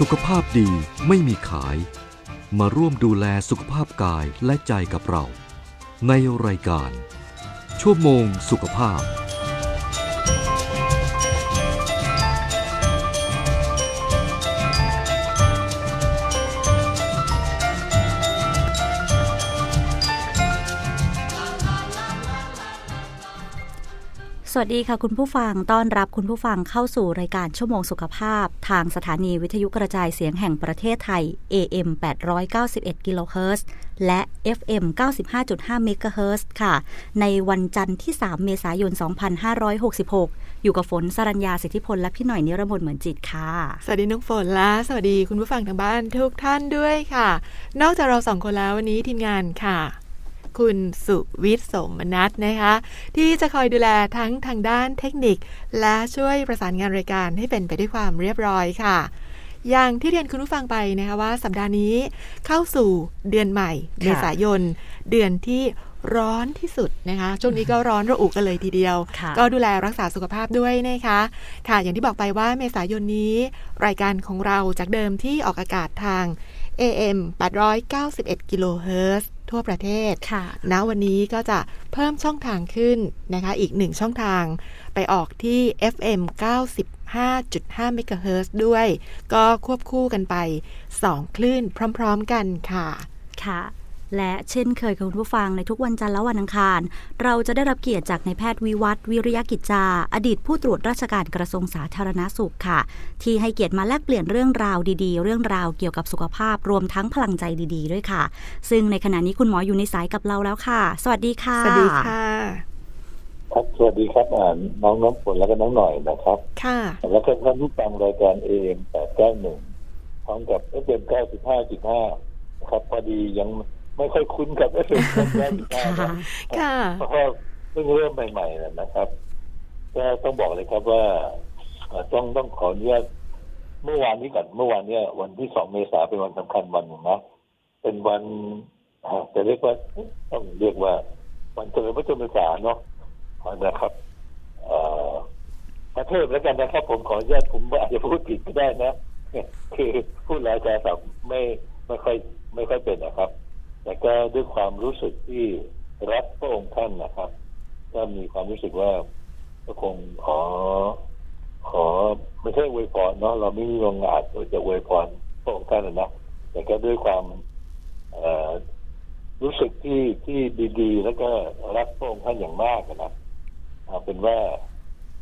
สุขภาพดีไม่มีขาย มาร่วมดูแลสุขภาพกายและใจกับเรา ในรายการ ชั่วโมงสุขภาพ วัสดีค่ะคุณผู้ฟัง ต้อนรับคุณผู้ฟังเข้าสู่รายการชั่วโมงสุขภาพ ทางสถานีวิทยุกระจายเสียงแห่งประเทศไทย AM 891กิโลเฮิรตซ์และ FM 95.5เมกะเฮิรตซ์ค่ะ ในวันจันทร์ที่ 3 เมษายน 2566 อยู่กับฝนสรัญญาสิทธิพลและพี่หน่อยนิรมนเหมือนจิตค่ะ สวัสดีนุกฝนและสวัสดีคุณผู้ฟังทางบ้านทุกท่านด้วยค่ะ นอกจากเราสองคนแล้ววันนี้ทีมงานค่ะ คุณสุวิทย์สมนัทนะคะ ที่จะคอยดูแลทั้งทางด้านเทคนิค และช่วยประสานงานรายการให้เป็นไปด้วยความเรียบร้อยค่ะอย่างที่เรียนคุณผู้ฟังไปนะคะว่าสัปดาห์นี้เข้าสู่เดือนใหม่เมษายน เดือนที่ร้อนที่สุดนะคะช่วงนี้ก็ร้อนระอุกันเลยทีเดียวค่ะก็ดูแลรักษาสุขภาพด้วยนะคะ ค่ะอย่างที่บอกไปว่าเมษายนนี้ รายการของเราจากเดิมที่ออกอากาศทาง AM 891กิโลเฮิรตซ์ ทั่วประเทศค่ะณวันนี้ก็จะเพิ่มช่องทางขึ้นนะคะ อีกหนึ่งช่องทางไปออกที่ FM 95.5เมกะเฮิรตซ์ด้วย ก็ควบคู่กันไป 2 คลื่นพร้อม ๆ กันค่ะ ค่ะ และเช่นเคยค่ะคุณผู้ฟังในทุกวันจันทร์และวันอังคาร เราจะได้รับเกียรติจากนายแพทย์วิวัฒน์วิริยกิจจา อดีตผู้ตรวจราชการกระทรวงสาธารณสุขค่ะ ที่ให้เกียรติมาแลกเปลี่ยนเรื่องราวดีๆ เรื่องราวเกี่ยวกับสุขภาพรวมทั้งพลังใจดีๆ ด้วยค่ะ ซึ่งในขณะนี้คุณหมออยู่ในสายกับเราแล้วค่ะ สวัสดีค่ะสวัสดีค่ะครับสวัสดีครับอ่าน้องน้ำฝนแล้วก็น้องหน่อยนะครับ ค่ะแล้วก็ท่านผู้ฟังรายการ AM 891พร้อมกับ FM 95.5นะครับพอดียัง ไม่ค่อยคุ้นกับ FM 95ค่ะนะค่ะเพราะว่าเพิ่งเริ่มใหม่ๆนะนะครับก็ต้องบอกเลยครับว่าเอ่อต้องต้องขออนุญาตเมื่อวานนี้ก่อนเมื่อวานเนี้ยวันที่สองเมษาเป็นวันสำคัญวันหนึ่งนะเป็นวันอ่าจะเรียกว่าต้องเรียกว่า วันเฉลิมพระชนมพรรษาเนาะนะครับเอ่อประเทศแล้วกันนะครับ ผมขออนุญาตผมอาจจะพูดผิดก็ได้นะคือพูดแล้วจะแบบไม่ไม่ค่อยไม่ค่อยเป็นนะครับ แต่ก็ด้วยความรู้สึกที่รักพระองค์ท่านนะครับ ก็มีความรู้สึกว่าก็คงขอ ขอไม่ใช่อวยพรเนาะเราไม่มีโรงงานจะอวยพรพระองค์ท่านนะนะแต่ก็ด้วยความรู้สึกที่ที่ดีๆ แล้วก็รักพระองค์ท่านอย่างมากนะเอาเป็นว่า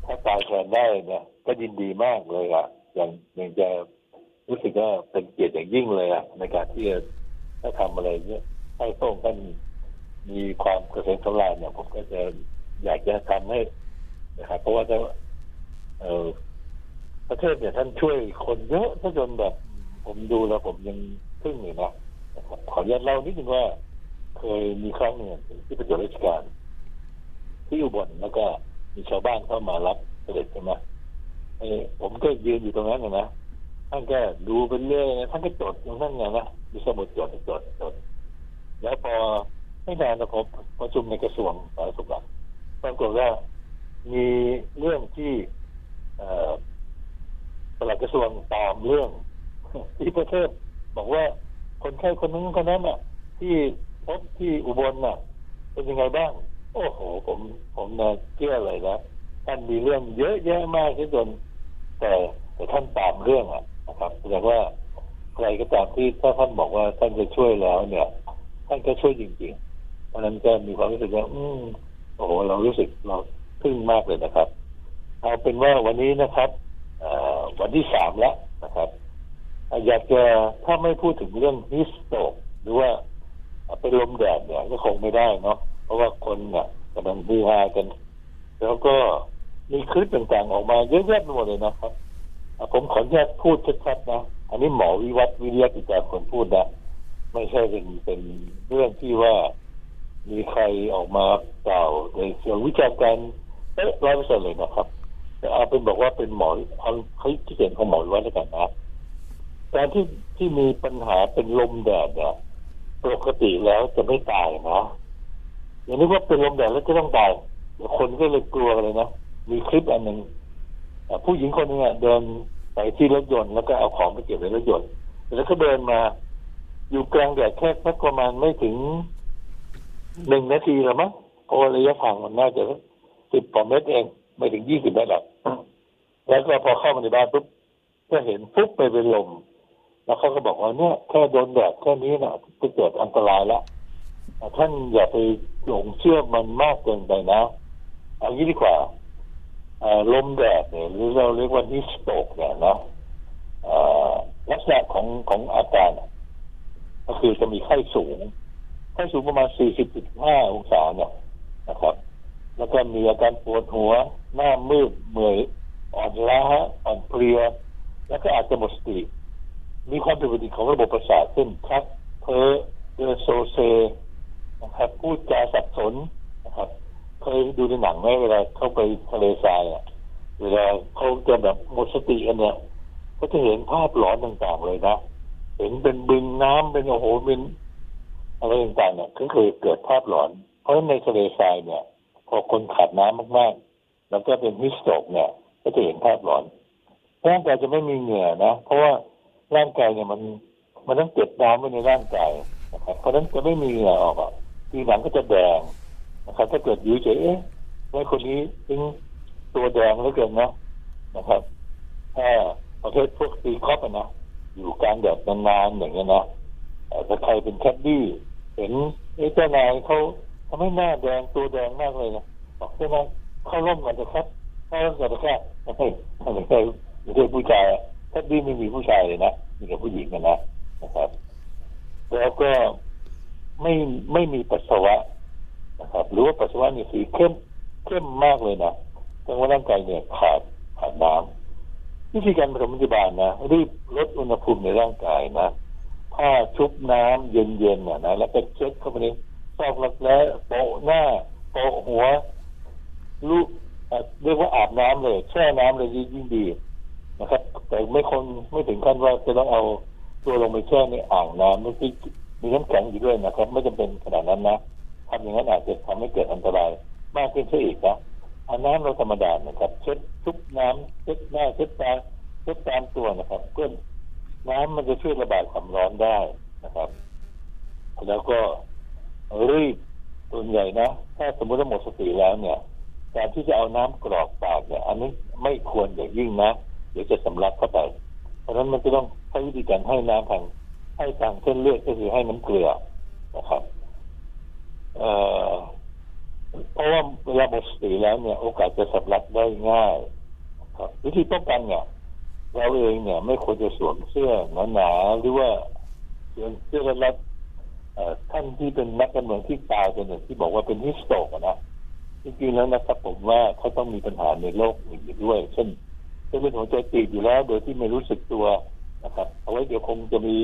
ถ้าตายแทนได้เนี่ยก็ยินดีมากเลยอะอย่างอย่างจะรู้สึกว่าเป็นเกียรติอย่างยิ่งเลยอะในการที่จะถ้าทำอะไรเนี่ย ให้พระองค์ท่านมีความเกษมสำราญเนี่ยผมก็จะอยากจะทำให้นะครับเพราะว่าถ้าเออประเทศเนี่ยท่านช่วยคนเยอะถ้าจนแบบ ผมดูแล้วผมยังทึ่งเลยนะนะขออนุญาตเล่านิดนึงว่า เคยมีครั้งหนึ่งที่เป็นตรวจราชการ ที่อุบลแล้วก็มีชาวบ้านเข้ามารับเสด็จใช่ไหมไอ้ผมก็ยืนอยู่ตรงนั้นนะนะท่านก็ดูไปเรื่อยนะท่านก็จดตรงนั้นไงนะมีสมุดจดจดจด แล้วพอไม่นานนะครับประชุมในกระทรวงสาธารณสุขปรากฏว่ามีเรื่องที่ปลัดกระทรวงตามเรื่อง ที่ประเทศบอกว่าคนไข้คนนั้นคนนั้นอะ ที่พบที่อุบลน่ะ เป็นยังไงบ้าง โอ้โห ผมผมน่ะเชื่อเลยนะท่านมีเรื่องเยอะแยะมากที่จนแต่แต่ท่านตามเรื่องอะนะครับแสดงว่าใครก็ตามที่ถ้าท่านบอกว่าท่านจะช่วยแล้วเนี่ย ท่านก็ช่วยจริงๆเพราะนั้นก็มีความรู้สึกว่า อืมโอ้โหเรารู้สึกเราทึ่งมากเลยนะครับเอาเป็นว่าวันนี้นะครับวันที่สามแล้วนะครับ อยากจะถ้าไม่พูดถึงเรื่องฮิสโตกหรือว่าเป็นลมแดดเนี่ยก็คงไม่ได้เนาะเพราะว่าคนเนี่ยกำลังบูฮากัน แล้วก็มีคลิปต่างๆออกมาเยอะแยะไปหมดเลยนะครับผมขออนุญาตพูดชัดๆนะ อันนี้หมอวิวัฒน์วิริยะกิจจาคนพูดนะ ไม่ใช่เป็นเป็นเรื่องที่ว่ามีใครออกมากล่าวในเชิงวิจารณ์กันเป๊ะร้อยเปอร์เซ็นต์เลยนะครับ แต่เอาเป็นบอกว่าเป็นหมอเอาเขาที่เขียนของหมอวิวัฒน์แล้วกันนะการที่ที่มีปัญหาเป็นลมแดดเนี่ยปกติแล้วจะไม่ตายนะอย่างนี้ว่าเป็นลมแดดแล้วจะต้องตายคนก็เลยกลัวเลยนะมีคลิปอันหนึ่งผู้หญิงคนหนึงอะเดินไปที่รถยนต์แล้วก็เอาของไปเก็บในรถยนต์ แล้วก็เดินมา อยู่กลางแดดแค่สักประมาณไม่ถึงหนึ่งนาทีหรอมั้งเพราะระยะทางมันน่าจะสิบกว่าเมตรเอง ไม่ถึงยี่สิบเมตรหรอกแล้วก็พอเข้ามาในบ้านปุ๊บก็เห็นปุ๊บไปเป็นลม แล้วเขาก็บอกว่าเนี่ยแค่โดนแดดแค่นี้นะจะเกิดอันตรายแล้วท่านอย่าไปหลงเชื่อมันมากเกินไปนะเอางี้ดีกว่าลมแดดเนี่ยหรือเราเรียกว่านิสโตกเนี่ยนะลักษณะของของอาการ ก็คือจะมีไข้สูงไข้สูงประมาณ 40.5 องศาเนี่ยนะครับ แล้วก็มีอาการปวดหัว หน้ามืดเมื่อยอ่อนล้าอ่อนเพลีย แล้วก็อาจจะหมดสติ มีความผิดปกติของระบบประสาทเช่นชักเพ้อเดินโซเซนะครับพูดจาสับสนนะครับ เคยดูในหนังไหมเวลาเข้าไปทะเลทรายอะเวลาเขาจะแบบหมดสติกันเนี่ยก็จะเห็นภาพหลอนต่างๆเลยนะ เห็นเป็นบึงน้ำเป็นโอ้โหเป็นอะไรต่างๆเนี่ยก็คือเกิดภาพหลอน เพราะในทะเลทรายเนี่ย พอคนขาดน้ำมากๆ แล้วก็เป็น heat stroke เนี่ย ก็จะเห็นภาพหลอนร่างกายจะไม่มีเหงื่อนะเพราะว่าร่างกายเนี่ยมัน มันต้องเก็บน้ำไว้ในร่างกายนะครับเพราะนั้นจะไม่มีเหงื่อออกอะทีหลังก็จะแดงนะครับ ถ้าเกิดอยู่เฉยเอ๊ะว่าคนนี้ถึงตัวแดงแล้วเกินนะนะครับถ้าประเภทพวกตีกอล์ฟนะ อยู่กลางแดดนานๆอย่างเงี้ยนะเอ่อถ้าใครเป็นแคดดี้เห็นเอ้เจ้านายเขาทำให้หน้าแดงตัวแดงมากเลยนะบอกเจ้านายเข้าร่มกันเถอะครับเข้าร่มกันเถอะครับไม่ใช่ไม่ใช่ไม่ใช่ผู้ชายแคดดี้ไม่มีผู้ชายเลยนะมีแต่ผู้หญิงกันนะนะครับ แล้วก็ไม่ไม่มีปัสสาวะนะครับหรือว่าปัสสาวะนี่สีเข้มเข้มมากเลยนะแสดงว่าร่างกายเนี่ยขาดขาดน้ำ วิธีการปฐมพยาบาลนะรีบลดอุณหภูมิในร่างกายนะผ้าชุบน้ำเย็นๆน่ะนะแล้วก็เช็ดเข้าไปในซอกรักแร้โปะหน้าโปะหัวลูกเรียกว่าอาบน้ำเลยแช่น้ำเลยยิ่งดีนะครับ แต่ไม่คนไม่ถึงขั้นว่าจะต้องเอาตัวลงไปแช่ในอ่างน้ำไม่ที่มีน้ำแข็งอยู่ด้วยนะครับ ไม่จำเป็นขนาดนั้นนะทำอย่างนั้นอาจจะทำให้เกิดอันตรายมากขึ้นซะอีกนะ เอาน้ำเราธรรมดานะครับ เช็ดทุกน้ำเช็ดหน้าเช็ดตาเช็ดตามตัวนะครับเพื่อน้ำมันจะช่วยระบายความร้อนได้นะครับ แล้วก็รีบส่วนใหญ่นะถ้าสมมติว่าหมดสติแล้วเนี่ยการที่จะเอาน้ำกรอกปากเนี่ย อันนี้ไม่ควรอย่างยิ่งนะเดี๋ยวจะสำลักเข้าไป เพราะฉะนั้นมันจะต้องใช้วิธีการให้น้ำทางให้ทางเส้นเลือดก็คือให้น้ำเกลือนะครับ เอ่อ เพราะว่าเวลาหมดสติแล้วเนี่ย โอกาสจะสำลักได้ง่ายครับวิธีป้องกันเนี่ยเราเองเนี่ย ไม่ควรจะสวมเสื้อหนาๆหรือว่าเสื้อเสื้อรัดท่านที่เป็นนักการเมืองที่ตายเป็นอย่างที่บอกว่าเป็นฮิสโตกนะจริงๆแล้วนะครับผมว่าเขาต้องมีปัญหาในโลกอื่นด้วย เช่นเส้นเลือดหัวใจตีบอยู่แล้ว โดยที่ไม่รู้สึกตัวนะครับ เอาไว้เดี๋ยวคงจะมี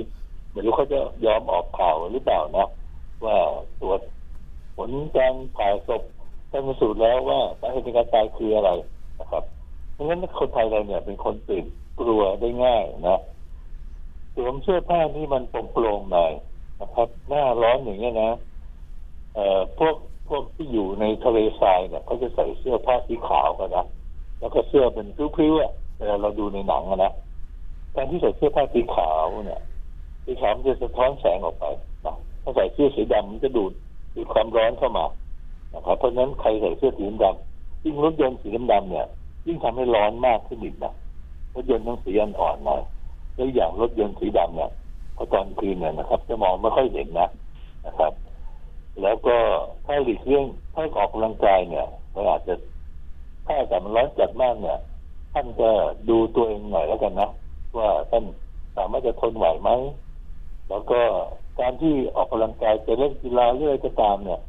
ไม่รู้เขาจะยอมออกข่าวหรือเปล่านะว่าตรวจ ผลการผ่าศพชันสูตรแล้วว่าสาเหตุการตายคืออะไรนะครับเพราะฉะนั้นคนไทยเราเนี่ยเป็นคนตื่นกลัวได้ง่ายนะสวมเสื้อผ้าที่มันโปร่งๆหน่อยนะครับ หน้าร้อนอย่างเงี้ยนะเอ่อพวกพวกที่อยู่ในทะเลทรายเนี่ยเขาจะใส่เสื้อผ้าสีขาวกันนะแล้วก็เสื้อเป็นพริ้วๆอะเวลาเราดูในหนังนะการที่ใส่เสื้อผ้าสีขาวเนี่ยสีขาวมันจะสะท้อนแสงออกไปนะถ้าใส่เสื้อสีดำมันจะดูด ดูดความร้อนเข้ามานะครับเพราะฉะนั้นใครใส่เสื้อสีดำยิ่งรถยนต์สีดำเนี่ย ยิ่งทำให้ร้อนมากขึ้นอีกนะรถยนต์ต้องสีอ่อนหน่อยแล้วอย่างรถยนต์สีดำเนี่ยพอตอนคืนเนี่ยนะครับ จะมองไม่ค่อยเห็นนะนะครับ แล้วก็ถ้าหลีกเลี่ยงถ้าออกกำลังกายเนี่ยเราอาจจะถ้าอากาศมันร้อนจัดมากเนี่ย ท่านก็ดูตัวเองหน่อยแล้วกันนะว่าท่านสามารถจะทนไหวไหมแล้วก็ การที่ออกกำลังกายจะเล่นกีฬาเรื่อยก็ตามเนี่ย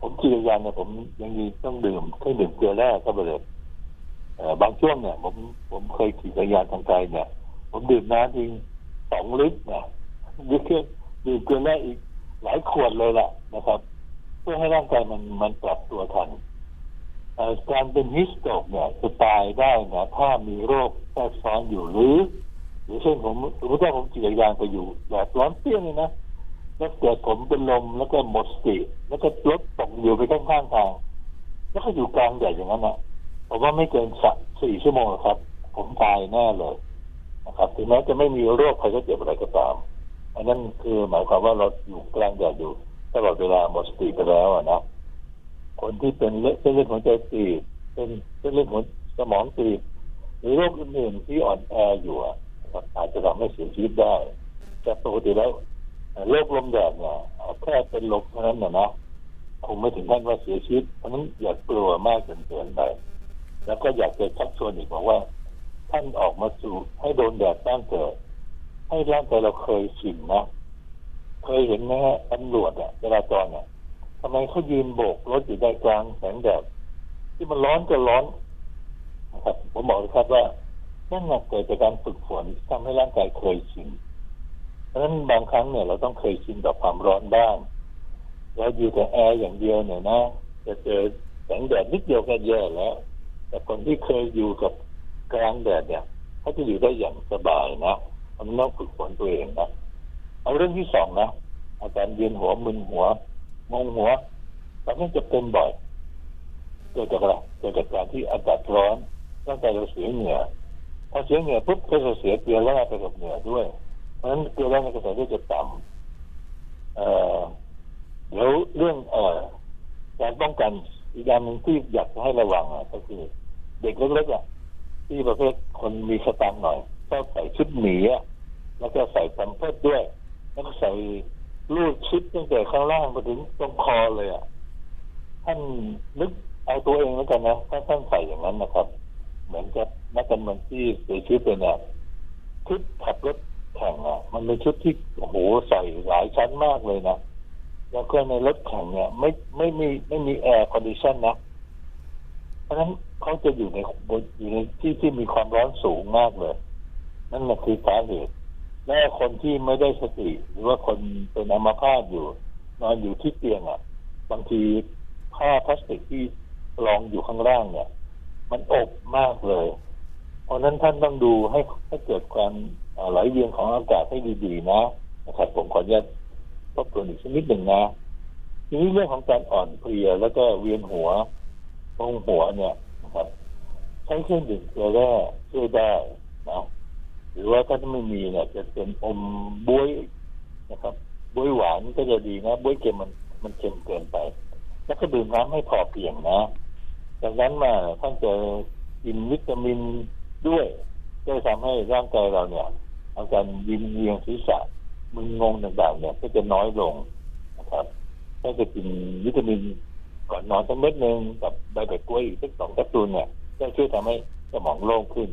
ผมขี่จักรยานเนี่ยผมยังมีต้องดื่มเครื่องดื่มเกลือแร่เข้าไปเลยเบางช่วงเนี่ยผมผมเคยขี่จักรยานทางไกลเนี่ย ผมดื่มน้ำจริงสองลิตรนะดื่มเครื่องดื่มเกลือแร่อีกหลายขวดเลยล่ะนะครับ เพื่อให้ร่างกายมันมันปรับตัวทันการเป็นฮิสโตกเนี่ยจะตายได้นะถ้ามีโรคแทรกซ้อนอยู่หรือหรือเช่นผมสมมติว่าผมขี่จักรยานไปอยู่แดดร้อนเปรี้ยงเลยนะ แล้วเกิดผมเป็นลมแล้วก็หมดสติแล้วก็รถตกอยู่ไปข้างทาง แล้วก็อยู่กลางแดดอย่างนั้นอะผมว่าไม่เกินสักสี่ชั่วโมงครับ ผมตายแน่เลยนะครับถึงแม้จะไม่มีโรคภัยไข้เจ็บอะไรก็ตามอันนั้นคือหมายความว่าเราอยู่กลางแดดอยู่ตลอดเวลาหมดสติไปแล้วอะนะคนที่เป็นเส้นเลือดหัวใจตีบเป็นเส้นเลือดหัวสมองตีบหรือโรคอื่นๆที่อ่อนแออยู่อาจจะทำให้เสียชีวิตได้แต่ปกติแล้ว โรคลมแดดเนี่ยแค่เป็นลมเท่านั้นนะนะคงไม่ถึงขั้นว่าเสียชีวิตเพราะนั้นอย่ากลัวมากจนเกินไปแล้วก็อยากจะชักชวนอีกบอกว่า ท่านออกมาสู่ให้โดนแดดบ้างเถอะให้ร่างกายเราเคยชินนะเคยเห็นไหมฮะตำรวจอะจราจรอะทำไมเขายืนโบกรถอยู่ใจกลางแสงแดดที่มันร้อนก็ร้อนนะครับผมบอกเลยครับว่านั่นน่ะเกิดจากการฝึกฝนที่ทำให้ร่างกายเคยชิน ราะฉะนั้นบางครั้งเนี่ยเราต้องเคยชินกับความร้อนบ้างเราอยู่แต่แอร์อย่างเดียวเนี่ยนะจะเจอแสงแดดนิดเดียวก็แย่แล้ว แต่คนที่เคยอยู่กับกลางแดดเนี่ยเขาจะอยู่ได้อย่างสบายนะมันต้องฝึกฝนตัวเองนะเอาเรื่องที่สองนะอาการเวียนหัวมึนหัวงงหัวตอนนี้จะเป็นบ่อยเกิดจากอะไรเกิดจากการที่อากาศร้อนร่างกายเราเสียเหงื่อพอเสียเหงื่อปุ๊บก็จะเสียเกลือแร่ไปกับเหงื่อด้วย ราะฉะนั้นเกลือแร่ในกระแสเลือดจะต่ำเอ่อเดี๋ยวเรื่องเอ่อการป้องกันอีกอย่างหนึ่งที่อยากให้ระวังอะก็คือ เด็กเล็กๆอะที่ประเภทคนมีสตางค์หน่อยชอบใส่ชุดหมีอะแล้วก็ใส่ Pampers ด้วย แล้วก็ใส่รูดชุดตั้งแต่ข้างล่างไปถึงตรงคอเลยอะท่านนึกเอาตัวเองแล้วกันนะถ้าท่านใส่อย่างนั้นนะครับ เหมือนกับนักการเมืองที่เสียชีวิตไปเนี่ยชุดขับรถ แข่งอะ มันเป็นชุดที่โอ้โหใส่หลายชั้นมากเลยนะแล้วก็ในรถแข่งเนี่ย ไม่ไม่มีไม่มี air condition นะ เพราะฉะนั้นเขาจะอยู่ในบนอยู่ในที่ที่มีความร้อนสูงมากเลย นั่นแหละคือสาเหตุและคนที่ไม่ได้สติ หรือว่าคนเป็นอัมพาตอยู่ นอนอยู่ที่เตียงอะ บางทีผ้าพลาสติกที่รองอยู่ข้างล่างเนี่ย มันอบมากเลย เพราะนั้นท่านต้องดูให้ให้เกิดความ ไหลเวียนของอากาศให้ดีๆนะนะครับผมขออนุญาตทบทวนอีกสักนิดหนึ่งนะทีนี้เรื่องของการอ่อนเพลียแล้วก็เวียนหัวตรงหัวเนี่ยนะครับ ใช้เครื่องดื่มเกลือแร่ช่วยได้นะหรือว่าถ้าไม่มีเนี่ยจะเป็นอมบวยนะครับบวยหวานก็จะดีนะบวยเค็มมันมันเค็มเกินไป แล้วก็ดื่มน้ำให้พอเพียงนะจากนั้นมาท่านจะกินวิตามินด้วยก็จะทำให้ร่างกายเราเนี่ย อาการวินเวียนศีรษะมึนงงต่างๆเนี่ยก็จะน้อยลงนะครับถ้าจะกินวิตามินก่อนนอนสักเม็ดหนึ่งกับใบเบกกล้วยอีกสักสองแคปซูลเนี่ยก็ช่วยทำให้สมองโล่งขึ้น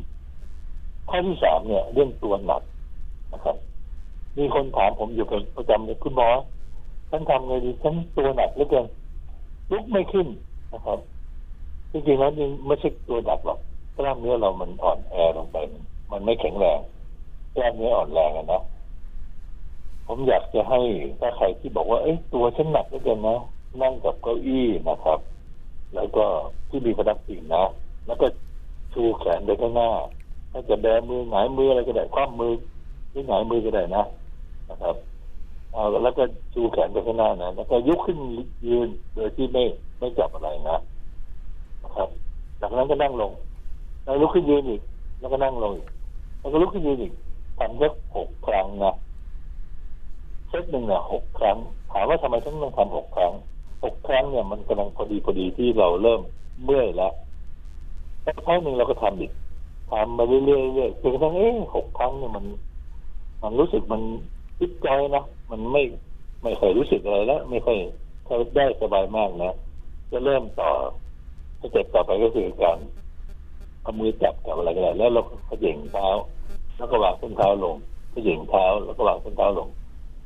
ข้อที่สามเนี่ยเรื่องตัวหนักนะครับ มีคนถามผมอยู่เป็นประจำเลยคุณหมอฉันทำไงดีฉันตัวหนักเหลือเกินลุกไม่ขึ้นนะครับจริงๆแล้วนี่ไม่ใช่ตัวหนักหรอกกล้ามเนื้อเรามันอ่อนแอลงไป มันไม่แข็งแรง กล้ามเนื้ออ่อนแรงอะนะ ผมอยากจะให้ถ้าใครที่บอกว่า เอ้ยตัวฉันหนักเหลือเกินนะนั่งกับเก้าอี้นะครับ แล้วก็ที่มีพนักพิงนะ แล้วก็ชูแขนไปข้างหน้า ถ้าจะแบมือหงายมืออะไรก็ได้คว่ำมือหรือหงายมือก็ได้นะนะครับเอาแล้วก็ชูแขนไปข้างหน้านะแล้วก็ยกขึ้นยืนโดยที่ไม่ไม่จับอะไรนะนะครับจากนั้นก็นั่งลงแล้วลุกขึ้นยืนอีก แล้วก็นั่งลงอีกแล้วก็ลุกขึ้นยืนอีก ทำสักหกครั้งนะเซตหนึ่งเนี่ยหกครั้ง ถามว่าทำไมต้องต้องทำหกครั้งหกครั้งเนี่ยมันกำลังพอดีพอดีที่เราเริ่มเมื่อยแล้วสักพักหนึ่งเราก็ทำอีกทำมาเรื่อยๆเรื่อยๆจนกระทั่งเอ๊ะหกครั้งเนี่ยมัน มันรู้สึกมันจิตใจนะมันไม่ไม่เคยรู้สึกอะไรแล้ว ไม่ค่อยเขาได้สบายมากนะจะเริ่มต่อสเต็ปต่อไปก็คือการเอามือจับกับอะไรก็ได้แล้วเราก็เขย่งเท้า แล้วก็วางส้นเท้าลงเขย่งเท้าแล้วก็วางส้นเท้าลง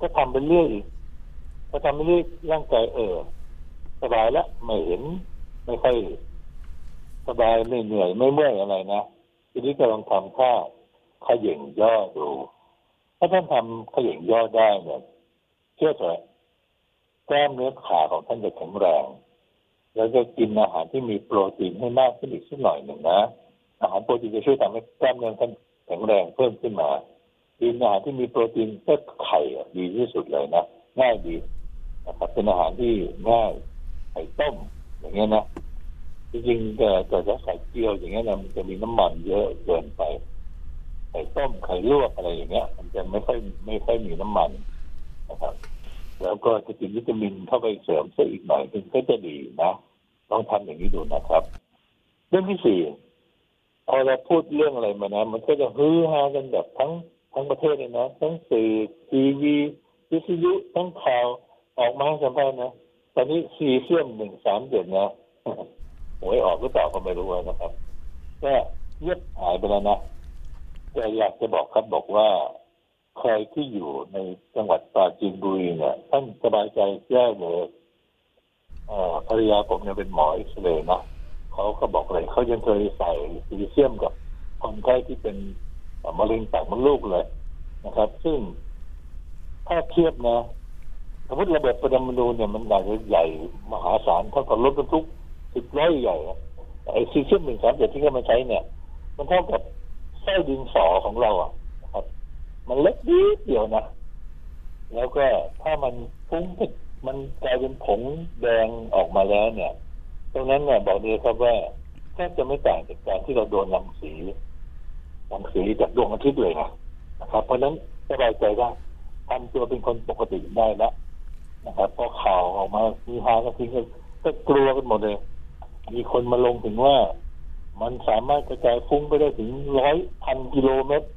ก็ทำไปเรื่อยอีกพอทำไปเรื่อยร่างกายเออสบายแล้วไม่เห็น ไม่ค่อยสบายไม่เหนื่อยไม่เมื่อยอะไรนะทีนี้ก็ลองทำท่าขย่งย่อดูถ้าท่านทำขย่งย่อได้เนี่ยเชื่อเถอะกล้ามเนื้อขาของท่านจะแข็งแรงแล้วจะกินอาหารที่มีโปรตีนให้มากขึ้นอีกสักหน่อยหนึ่งนะอาหารโปรตีนจะช่วยทำให้กล้ามเนื้อท่าน แข็งแรงเพิ่มขึ้นมากินอาหารที่มีโปรตีนก็ไข่ดีที่สุดเลยนะง่ายดีนะครับเป็นอาหารที่ง่ายไข่ต้มอย่างเงี้ยนะจริงๆแต่ถ้าใส่เกี๊ยวอย่างเงี้ยนะมันจะมีน้ำมันเยอะเกินไปถข่ต้มไข่ลวกอะไรอย่างเงี้ย มันจะไม่ค่อยไม่ค่อยมีน้ำมันนะครับ แล้วก็จะกินวิตามินเข้าไปเสริมซะอีกหน่อยถึงก็จะดีนะต้องทำอย่างนี้ดูนะครับ เรื่องที่สี่ พอเราพูดเรื่องอะไรมานะ มันก็จะฮือฮากันแบบทั้งทั้งประเทศเลยนะทั้งสื่อทีวีวิทยุทั้งข่าวออกมาให้สัมภาษณ์นะตอนนี้ซีเซียมหนึ่งสามเจ็ดนะหวยออกหรือเปล่าก็ไม่รู้นะครับก็เงียบหายไปแล้วนะแต่อยากจะบอกครับบอกว่า ใครที่อยู่ในจังหวัดปราจีนบุรีเนี่ยท่านสบายใจได้เลยภรรยาผมเนี่ยเป็นหมออ็กซเรย์นะ เขาก็บอกเลยเขายังเคยใส่ซีเซียมกับคนไข้ที่เป็นมะเร็งปากมดลูกเลยนะครับ ซึ่งถ้าเทียบนะสมมติระเบิดประดมนูเนี่ยมันอาจจะใหญ่มหาศาลเท่ากับรถบรรทุกสิบร้อยใหญ่ไอซีเซียมหนึ่งสามเจ็ดที่เขามาใช้เนี่ย มันเท่ากับไส้ดินสอของเราอะนะครับ มันเล็กนิดเดียวนะ แล้วก็ถ้ามันฟุ้งมันกลายเป็นผงแดงออกมาแล้วเนี่ย ตรงนั้นเนี่ยบอกเลยครับว่าแทบจะไม่ต่างจากการที่เราโดนรังสีรังสีจากดวงอาทิตย์เลยนะนะครับ เพราะฉะนั้นสบายใจได้ทำตัวเป็นคนปกติได้แล้วนะครับพอข่าวออกมามีฮาก็ทิ้งก็ก็กลัวกันหมดเลย มีคนมาลงถึงว่า มันสามารถกระจายฟุ้งไปได้ถึงร้อยพันกิโลเมตร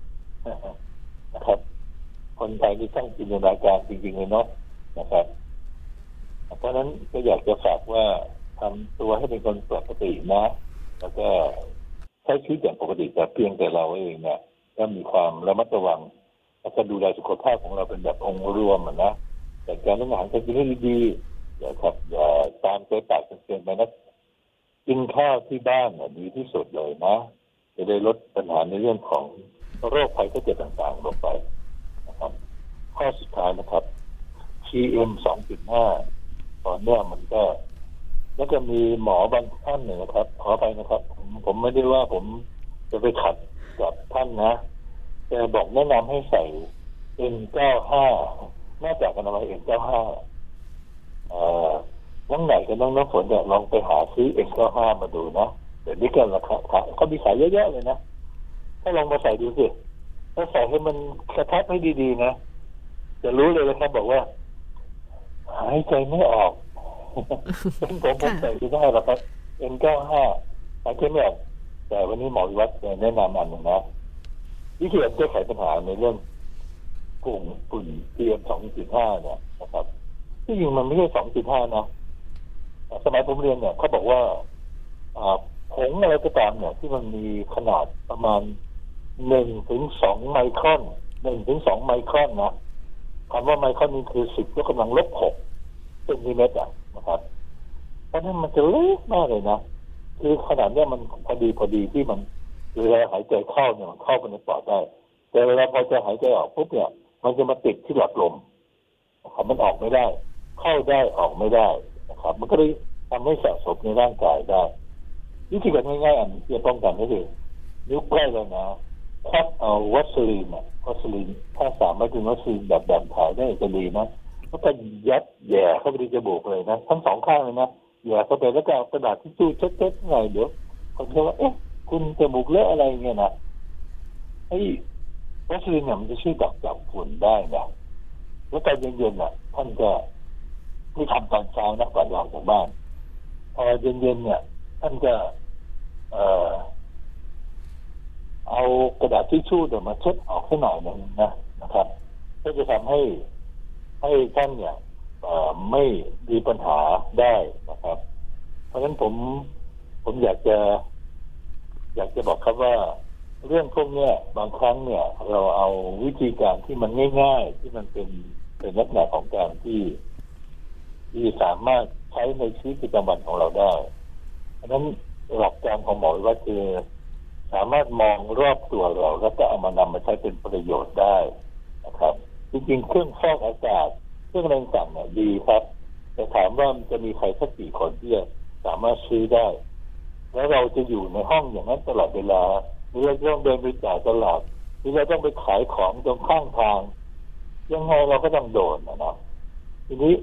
นะครับ คนไทยที่ต้องจินตนาการจริงๆเลยเนาะนะครับ เพราะฉะนั้นก็อยากจะฝากว่า ทำตัวให้เป็นคนปกตินะ แล้วก็ใช้ชีวิตอย่างปกติแต่เพียงแต่เราเองเนี่ยก็มีความระมัดระวัง แล้วก็ดูแลสุขภาพของเราเป็นแบบองค์รวมนะแต่การเรื่องอาหารการกินให้ดีๆอย่าครับอย่าตามใจปากจนเกินไปนะกินข้าวที่บ้านเนี่ยดีที่สุดเลยนะจะได้ลดปัญหาในเรื่องของโรคภัยไข้เจ็บต่างๆลงไปนะครับข้อสุดท้ายนะครับ PM 2.5 ตอนเนี้ยมันก็ แล้วก็มีหมอบางท่านเนี่ยนะครับ ขอไปนะครับ ผมผมไม่ได้ว่าผมจะไปขัดกับท่านนะแต่บอกแนะนำให้ใส่ N95 หน้ากากอนามัย N95 เอ่อน้องไหนกับน้องน้ำฝนเนี่ยลองไปหาซื้อ N95 มาดูนะเดี๋ยวนี้ก็ราคาขายเขามีขายเยอะๆเลยนะถ้าลองมาใส่ดูสิถ้าใส่ให้มันกระทับให้ดีๆนะจะรู้เลยนะครับบอกว่า หายใจไม่ออก เป็นผมผมใส่ไม่ได้หรอกครับ N95 หายใจไม่ออกแต่วันนี้หมอวิวัฒน์แนะนำอันหนึ่งนะวิธีการแก้ไขปัญหาในเรื่องกลุ่มฝุ่น PM 2.5เนี่ยนะครับที่จริงมันไม่ใช่ 2.5 นะสมัยผมเรียนเนี่ยเขาบอกว่าอ่าผงอะไรก็ตามเนี่ย ที่มันมีขนาดประมาณหนึ่งถึงสองไมครอนหนึ่งถึงสองไมครอนนะคำว่าไมครอนนี่คือสิบยกกำลังลบหกเซนติเมตรอะ นะครับเพราะนั้นมันจะเล็กมากเลยนะคือขนาดเนี้ยมันพอดีพอดีที่มันเวลาหายใจเข้าเนี่ยมันเข้าไปในปอดได้ แต่เวลาพอจะหายใจออกปุ๊บเนี่ยมันจะมาติดที่หลอดลมนะครับมันออกไม่ได้ เข้าได้ออกไม่ได้นะครับ มันก็เลยทำให้สะสมในร่างกายได้วิธีการง่ายๆอันที่จะป้องกันก็คือนิ้วใกล้เลยนะควักเอาวัสลีนอะวัสลีนถ้าสามารถเป็นวัสลีนแบบแบบถ่ายได้จะดีนะ แล้วก็ยัดแย่เข้าไปในจมูกเลยนะทั้งสองข้างเลยนะแย่เข้าไปแล้วก็เอากระดาษทิชชู่เช็ดๆหน่อยเดี๋ยวคนจะว่าเอ๊ะคุณจมูกเลอะอะไรเงี้ยนะไอ้วัสลีนเนี่ยมันจะช่วยดับจับฝุ่นได้นะแล้วตอนเย็นๆอะท่านก็ไม่ทำตอนเช้านะก่อนออกจากบ้านพอเย็นๆเนี่ยท่านก็เอ่อเอากระดาษทิชชู่เดี๋ยวมาเช็ดออกให้หน่อยนึงนะนะครับ ก็จะทำให้ ให้ท่านเนี่ยไม่มีปัญหาได้นะครับ เพราะฉะนั้นผมผมอยากจะ อยากจะบอกครับว่า เรื่องพวกนี้บางครั้งเนี่ย เราเอาวิธีการที่มันง่าย ๆ ที่มันเป็นเป็นลักษณะของการที่ที่สามารถใช้ในชีวิตประจำวันของเราได้ เพราะฉะนั้นหลักการของหมอวิวัฒน์คือสามารถมองรอบตัวเรา แล้วก็เอามานำมาใช้เป็นประโยชน์ได้นะครับ จริงๆ เครื่องฟอกอากาศ เครื่องแรงสั่งเนี่ยดีครับ แต่ถามว่ามันจะมีใครสักกี่คนที่จะสามารถซื้อได้ แล้วเราจะอยู่ในห้องอย่างนั้นตลอดเวลาหรือเราต้องเดินไปจ่ายตลาดหรือเราต้องไปขายของตรงข้างทาง ยังไงเราก็ต้องโดนนะทีนี้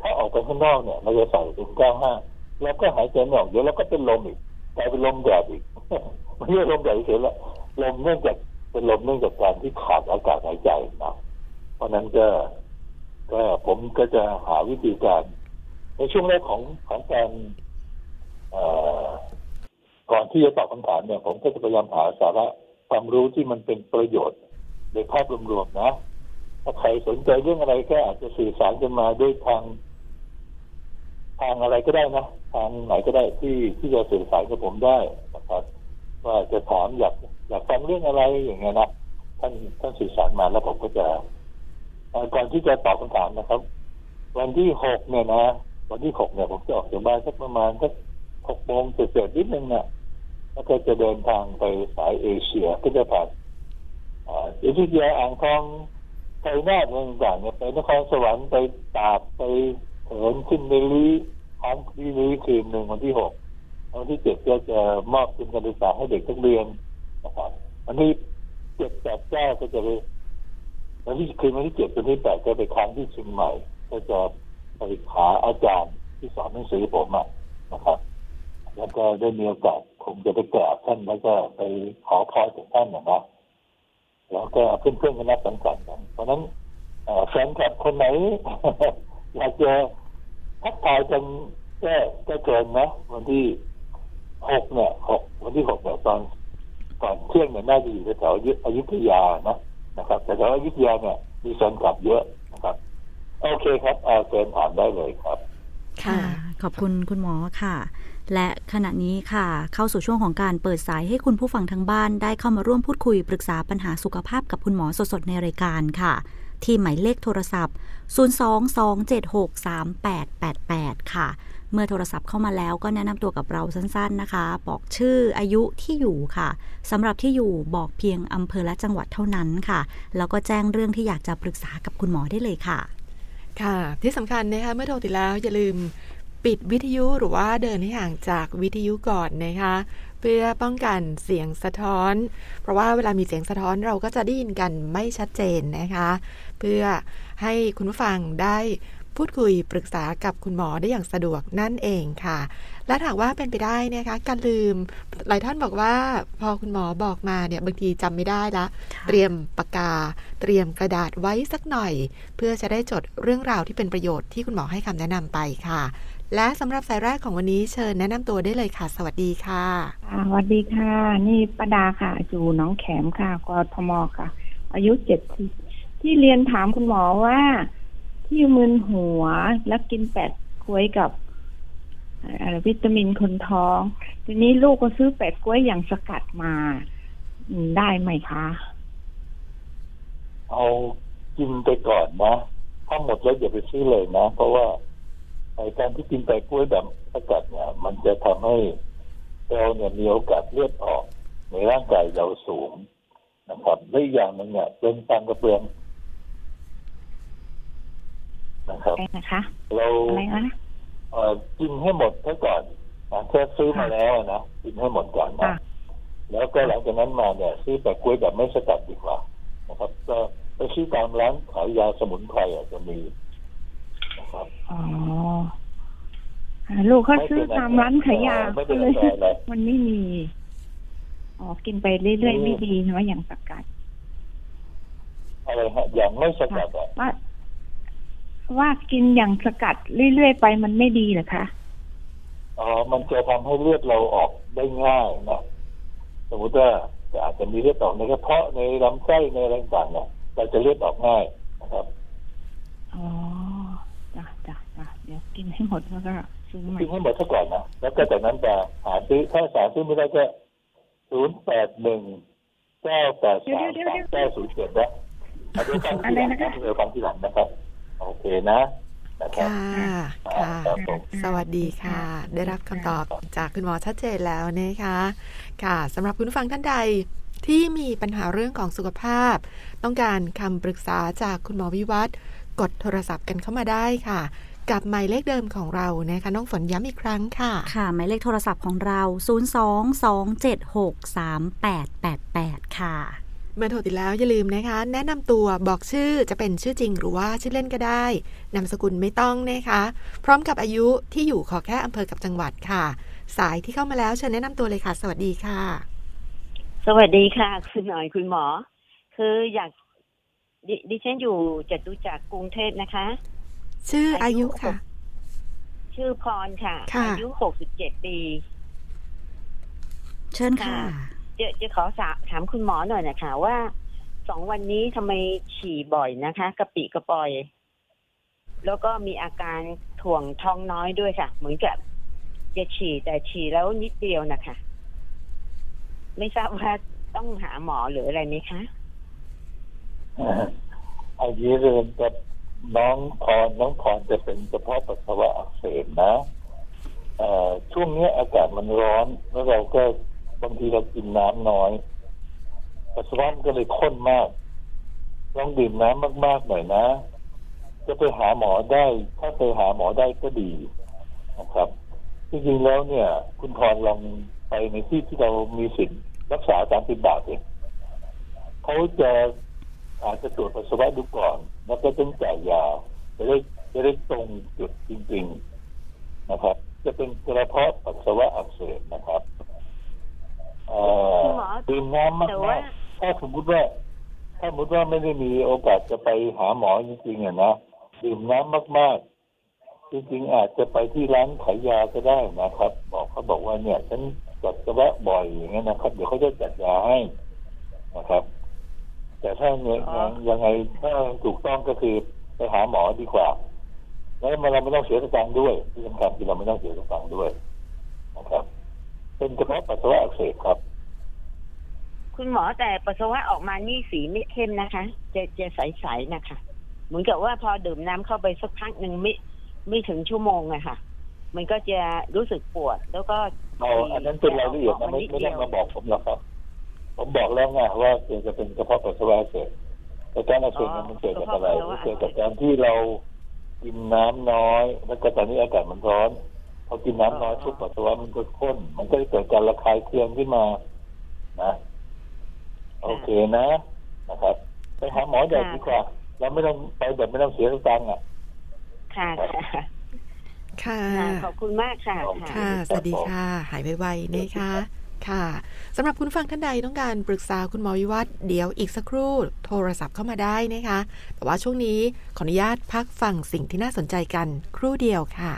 ถ้าออกไปข้างนอกเนี่ยเราจะใส่เป็นเก้าห้าเราก็หายใจไม่ออกเดี๋ยวเราก็เป็นลมอีกกลายเป็นลมแดดอีกไม่ใช่ลมแดดเฉยละลมเนื่องจากเป็นลมเนื่องจากการที่ขาดอากาศหายใจนะ เพราะนั้นก็ก็ผมก็จะหาวิธีการ ในช่วงแรกของของการก่อนที่จะตอบคำถามเนี่ย ผมก็จะพยายามหาสาระความรู้ที่มันเป็นประโยชน์ในภาพรวมๆนะ ถ้าใครสนใจเรื่องอะไรก็อาจจะสื่อสารกันมาด้วยทาง ทางอะไรก็ได้นะ ทางไหนก็ได้ที่ที่จะสื่อสารกับผมได้นะครับ ว่าจะถามอยากอยากฟังเรื่องอะไรอย่างเงี้ยนะท่านท่านสื่อสารมาแล้วผมก็จะ ก่อนที่จะตอบคำถามนะครับ วันที่หกเนี่ยนะวันที่หกเนี่ยผมจะออกจากบ้านสักประมาณสักหกโมงเศษนิดนึงเนี่ยแล้วก็จะเดินทางไปสายเอเชียก็จะผ่านอ่าอยุธยอ่างทองไทยนาทอะไรต่างๆเนี่ยไปนครสวรรค์ไปตากไปเหินขึ้นเมลีค้างที่นี้คืนหนึ่งวันที่หกวันที่เจ็ดก็จะมอบทุนการศึกษาให้เด็กนักเรียนนะครับวันที่เจ็ดแปดเก้าก็จะไป วันที่คืนวันที่เจ็ดวันที่แปดก็ไปค้างที่เชียงใหม่ ก็จะไปหาอาจารย์ที่สอนหนังสือผมอะนะครับ แล้วก็ได้มีโอกาสคงจะไปกราบท่านแล้วก็ไปขอพรจากท่านนะครับแล้วก็เพื่อนๆก็นัดสังสรรค์กันเพราะนั้นแฟนคลับคนไหนอยากจะทักทายกันก็ก็เกินนะวันที่หกเนี่ยหกวันที่หกเนี่ยตอนก่อนเที่ยงเนี่ยน่าจะอยู่แถวอยุธยานะ นะครับ แต่แถวอยุธยาเนี่ยมีแฟนคลับเยอะนะครับ โอเคครับเอาเชิญถามได้เลยครับ ค่ะ ขอบคุณคุณหมอค่ะ และขณะนี้ค่ะ เข้าสู่ช่วงของการเปิดสายให้คุณผู้ฟังทางบ้าน ได้เข้ามาร่วมพูดคุยปรึกษาปัญหาสุขภาพกับคุณหมอสดๆในรายการค่ะ ที่หมายเลขโทรศัพท์ 022763888 ค่ะ เมื่อโทรศัพท์เข้ามาแล้วก็แนะนำตัวกับเราสั้นๆนะคะ บอกชื่ออายุที่อยู่ค่ะสำหรับที่อยู่บอกเพียงอำเภอและจังหวัดเท่านั้นค่ะ แล้วก็แจ้งเรื่องที่อยากจะปรึกษากับคุณหมอได้เลยค่ะ ค่ะ ที่สำคัญนะคะเมื่อโทรติดแล้วอย่าลืมปิดวิทยุหรือว่าเดินให้ห่างจากวิทยุก่อนนะคะเพื่อป้องกันเสียงสะท้อน เพราะว่าเวลามีเสียงสะท้อนเราก็จะได้ยินกันไม่ชัดเจนนะคะ เพื่อให้คุณผู้ฟังได้ พูดคุยปรึกษากับคุณหมอได้อย่างสะดวกนั่นเองค่ะ และหากว่าเป็นไปได้นะคะการลืมหลายท่านบอกว่าพอคุณหมอบอกมาเนี่ยบางทีจำไม่ได้ละ เตรียมปากกา เตรียมกระดาษไว้สักหน่อย เพื่อจะได้จดเรื่องราวที่เป็นประโยชน์ที่คุณหมอให้คำแนะนำไปค่ะ และสำหรับสายแรกของวันนี้เชิญแนะนำตัวได้เลยค่ะ สวัสดีค่ะค่ะสวัสดีค่ะ นี่ประดาค่ะอยู่หน้องแขมค่ะกทมค่ะ อายุเจ็ดที่ที่เรียนถามคุณหมอว่า ที่มึนหัวแล้วกินแปดกล้วยกับอะไรวิตามินคนท้อง ทีนี้ลูกก็ซื้อแปดกล้วยอย่างสกัดมาได้ไหมคะ เอากินไปก่อนนะถ้าหมดแล้วอย่าไปซื้อเลยนะ เพราะว่าไอการที่กินไปดกล้วยแบบสกัดเนี่ย มันจะทำให้เราเนี่ยมีโอกาสเลือดออก ในร่างกายเราสูงนะครับและอีกอย่างหนึ่งเนี่ยเป็นตังกระเบือง นะครับได้นะคะเราอะไรนะเอ่อกินให้หมดซะก่อนนะแค่ซื้อมาแล้วนะกินให้หมดก่อนนะค่ะแล้วก็หลังจากนั้นมาเนี่ยซื้อแต่กล้วยแบบไม่สกัดดีกว่านะครับ ก็ไปซื้อตามร้านขายยาสมุนไพรอาจจะมีนะครับอ๋ออ่าลูกเขาซื้อตามร้านขายยาไม่เป็ก็นเลอัยนตรายอะไรมันไม่มีอ๋อกินไปเรื่อยๆไม่ดีใช่ไหมอย่างสกัดอะไรฮะอย่างไม่สกัดอะ ว่าว่ากินอย่างสกัดเรื่อยๆไปมันไม่ดีเหรอคะอ๋อมันจะทำให้เลือดเราออกได้ง่ายนะสมมติว่าจะอาจจะมีเลือดออกในกระเพาะในลำไส้ในอะไรต่างๆเนี่ยเราจะเลือดออกง่ายนะครับอ๋อจ้ะจ้ะจ้ะเดี๋ยวกินให้หมดแล้วก็ซื้อใหม่กินให้หมดซะก่อนนะแล้วก็จากนั้นจะหาซื้อถ้าสาซื้อไม่ได้ก็ศูนย์แปดหนึ่งเก้าแปดสามสามเก้าศูนย์เจ็ดนะเอาเดี๋ยวฟังที่หลังนะเดี๋ยวฟังที่หลังนะครับ โอเคนะนะครับค่ะค่ะครับผมสวัสดีค่ะ ได้รับคำตอบจากคุณหมอชัดเจนแล้วนะคะค่ะสำหรับคุณผู้ฟังท่านใดที่มีปัญหาเรื่องของสุขภาพ ต้องการคำปรึกษาจากคุณหมอวิวัฒน์กดโทรศัพท์กันเข้ามาได้ค่ะ กับหมายเลขเดิมของเรานะคะน้องฝนย้ำอีกครั้งค่ะ ค่ะหมายเลขโทรศัพท์ของเรา 022763888 ค่ะเมื่อโทรติดแล้วอย่าลืมนะคะ แนะนำตัวบอกชื่อจะเป็นชื่อจริงหรือว่าชื่อเล่นก็ได้นามสกุลไม่ต้องนะคะ พร้อมกับอายุที่อยู่ขอแค่อำเภอกับจังหวัดค่ะ สายที่เข้ามาแล้วเชิญแนะนำตัวเลยค่ะ สวัสดีค่ะ สวัสดีค่ะ คุณหน่อยคุณหมอ คืออยากดดิฉันอยู่จตุจักรกรุงเทพนะคะ ชื่ออาอายุยุค่ะ ชื่อพรค่ะค่ะ อายุหกสิบเจ็ดปี เชิญค่ะ จะจะขอสาถามคุณหมอหน่อยนะคะว่าสองวันนี้ทำไมฉี่บ่อยนะคะ กระปิกระปอย แล้วก็มีอาการถ่วงท้องน้อยด้วยค่ะ เหมือนกับจะฉี่แต่ฉี่แล้วนิดเดียวนะคะ ไม่ทราบว่าต้องหาหมอหรืออะไรไหมคะอันนี้เรียนกับน้องพรน้องพรจะเป็นกระเพาะปัสสาวะอักเสบนะช่วงนี้อากาศมันร้อน แล้วเราก็ บางทีเรากินน้ำน้อยปัสสาวะมันก็เลยข้นมากลองดื่มน้ำมากๆหน่อยนะ จะไปหาหมอได้ ถ้าไปหาหมอได้ก็ดีนะครับจริงๆแล้วเนี่ย คุณพรลองไปในที่ที่เรามีสิทธิ์รักษาตามสิบบาทเองเขาจะอาจจะตรวจปัสสาวะดูก่อน แล้วก็ต้องจ่ายยาจะได้จะได้ตรงจุดจริง ๆนะครับ จะเป็นกระเพาะปัสสาวะอักเสบนะครับเอ่อ คุณหมอ ดื่มน้ำมแต่ว่าากๆถ้าสมมติว่า ถ้าสมมติว่าไม่ได้มีโอกาสจะไปหาหมอจริงๆอะนะดื่มน้ำมากๆ จริงๆอาจจะไปที่ร้านขายยาก็ได้นะครับ บอกเขาบอกว่าเนี่ยฉันปัสสาวะบ่อยอย่างเงี้ยนะครับ เดี๋ยวเขาจะจัดยาให้นะครับ แต่ถ้าเนี่ยอ๋อ ยังยังไงถ้าถูกต้องก็คือไปหาหมอดีกว่า แล้วมันเราไม่ต้องเสียสตางค์ด้วยที่สำคัญคือเราไม่ต้องเสียสตางค์ด้วยนะครับ เป็นกระเพาะปัสสาวะอักเสบครับ คุณหมอแต่ปัสสาวะออกมานี่สีไม่เข้มนะคะ จะจะใสๆนะคะ เหมือนกับว่าพอดื่มน้ำเข้าไปสักพักหนึ่งไม่ไม่ถึงชั่วโมงอะค่ะ มันก็จะรู้สึกปวด แล้วก็เอาอันนั้นเป็นรายละเอียดนะไม่ไม่ต้องมาบอกผมหรอกครับ ผมบอกแล้วไงว่าเกิดจะเป็นกระเพาะปัสสาวะอักเสบแต่การอักเสบเนี่ยมันเกิดจากอะไรมันเกิดจากการที่เรากินน้ำน้อย แล้วก็ตอนนี้อากาศมันร้อนพอกินน้ำน้อยทุกปัสสาวะมันก็ข้น มันก็จะเกิดการระคายเคืองขึ้นมา นะ โอเคนะนะครับไปหาหมอใหญ่ดีกว่าเราไม่ต้องไปแบบไม่ต้องเสียสตางค์อะค่ะค่ะค่ะค่ะ ขอบคุณมากค่ะ ค่ะ สวัสดีค่ะ หายไวๆนะคะค่ะสำหรับคุณฟังท่านใดต้องการปรึกษาคุณหมอวิวัฒน์เดี๋ยวอีกสักครู่โทรศัพท์เข้ามาได้นะคะ แต่ว่าช่วงนี้ขออนุญาตพักฟังสิ่งที่น่าสนใจกันครู่เดียวค่ะ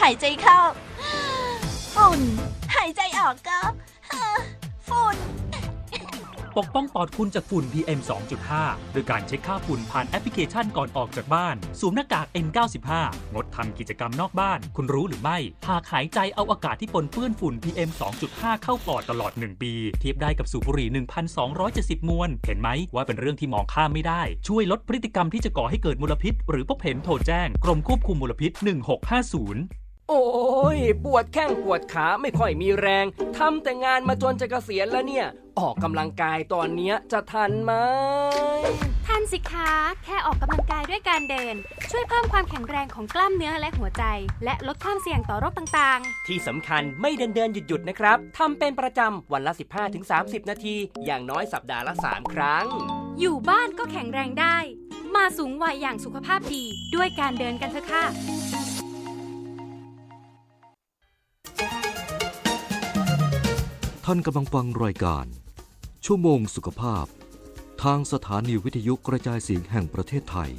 หายใจเข้าฝุ่น หายใจออกก็ฝุ่น ปกป้องปอดคุณจากฝุ่น PM 2.5 โดยการเช็คค่าฝุ่นผ่านแอปพลิเคชันก่อนออกจากบ้าน สวมหน้ากาก N95 งดทำกิจกรรมนอกบ้าน คุณรู้หรือไม่ หากหายใจเอาอากาศที่ปนเปื้อนฝุ่น PM 2.5 เข้าปอดตลอด 1 ปี เทียบได้กับสูบบุหรี่ 1,270 มวน เห็นไหมว่าเป็นเรื่องที่มองข้ามไม่ได้ ช่วยลดพฤติกรรมที่จะก่อให้เกิดมลพิษ หรือพบเห็นโทรแจ้ง กรมควบคุมมลพิษ 1650 โอ้ย ปวดแข้งปวดขาไม่ค่อยมีแรง ทำแต่งานมาจนจะเกษียณแล้วเนี่ย ออกกำลังกายตอนเนี้ยจะทันไหมทันสิคะ แค่ออกกำลังกายด้วยการเดิน ช่วยเพิ่มความแข็งแรงของกล้ามเนื้อและหัวใจ และลดความเสี่ยงต่อโรคต่างที่สำคัญไม่เดินเดินหยุดหยุดๆนะครับทำเป็นประจำวันละ 15-30 นาที อย่างน้อยสัปดาห์ละ 3 ครั้งๆอยู่บ้านก็แข็งแรงได้ มาสูงวัยอย่างสุขภาพดีด้วยการเดินกันเถอะค่ะ ท่านกำลังฟังรายการ ชั่วโมงสุขภาพ ทางสถานีวิทยุกระจายเสียงแห่งประเทศไทย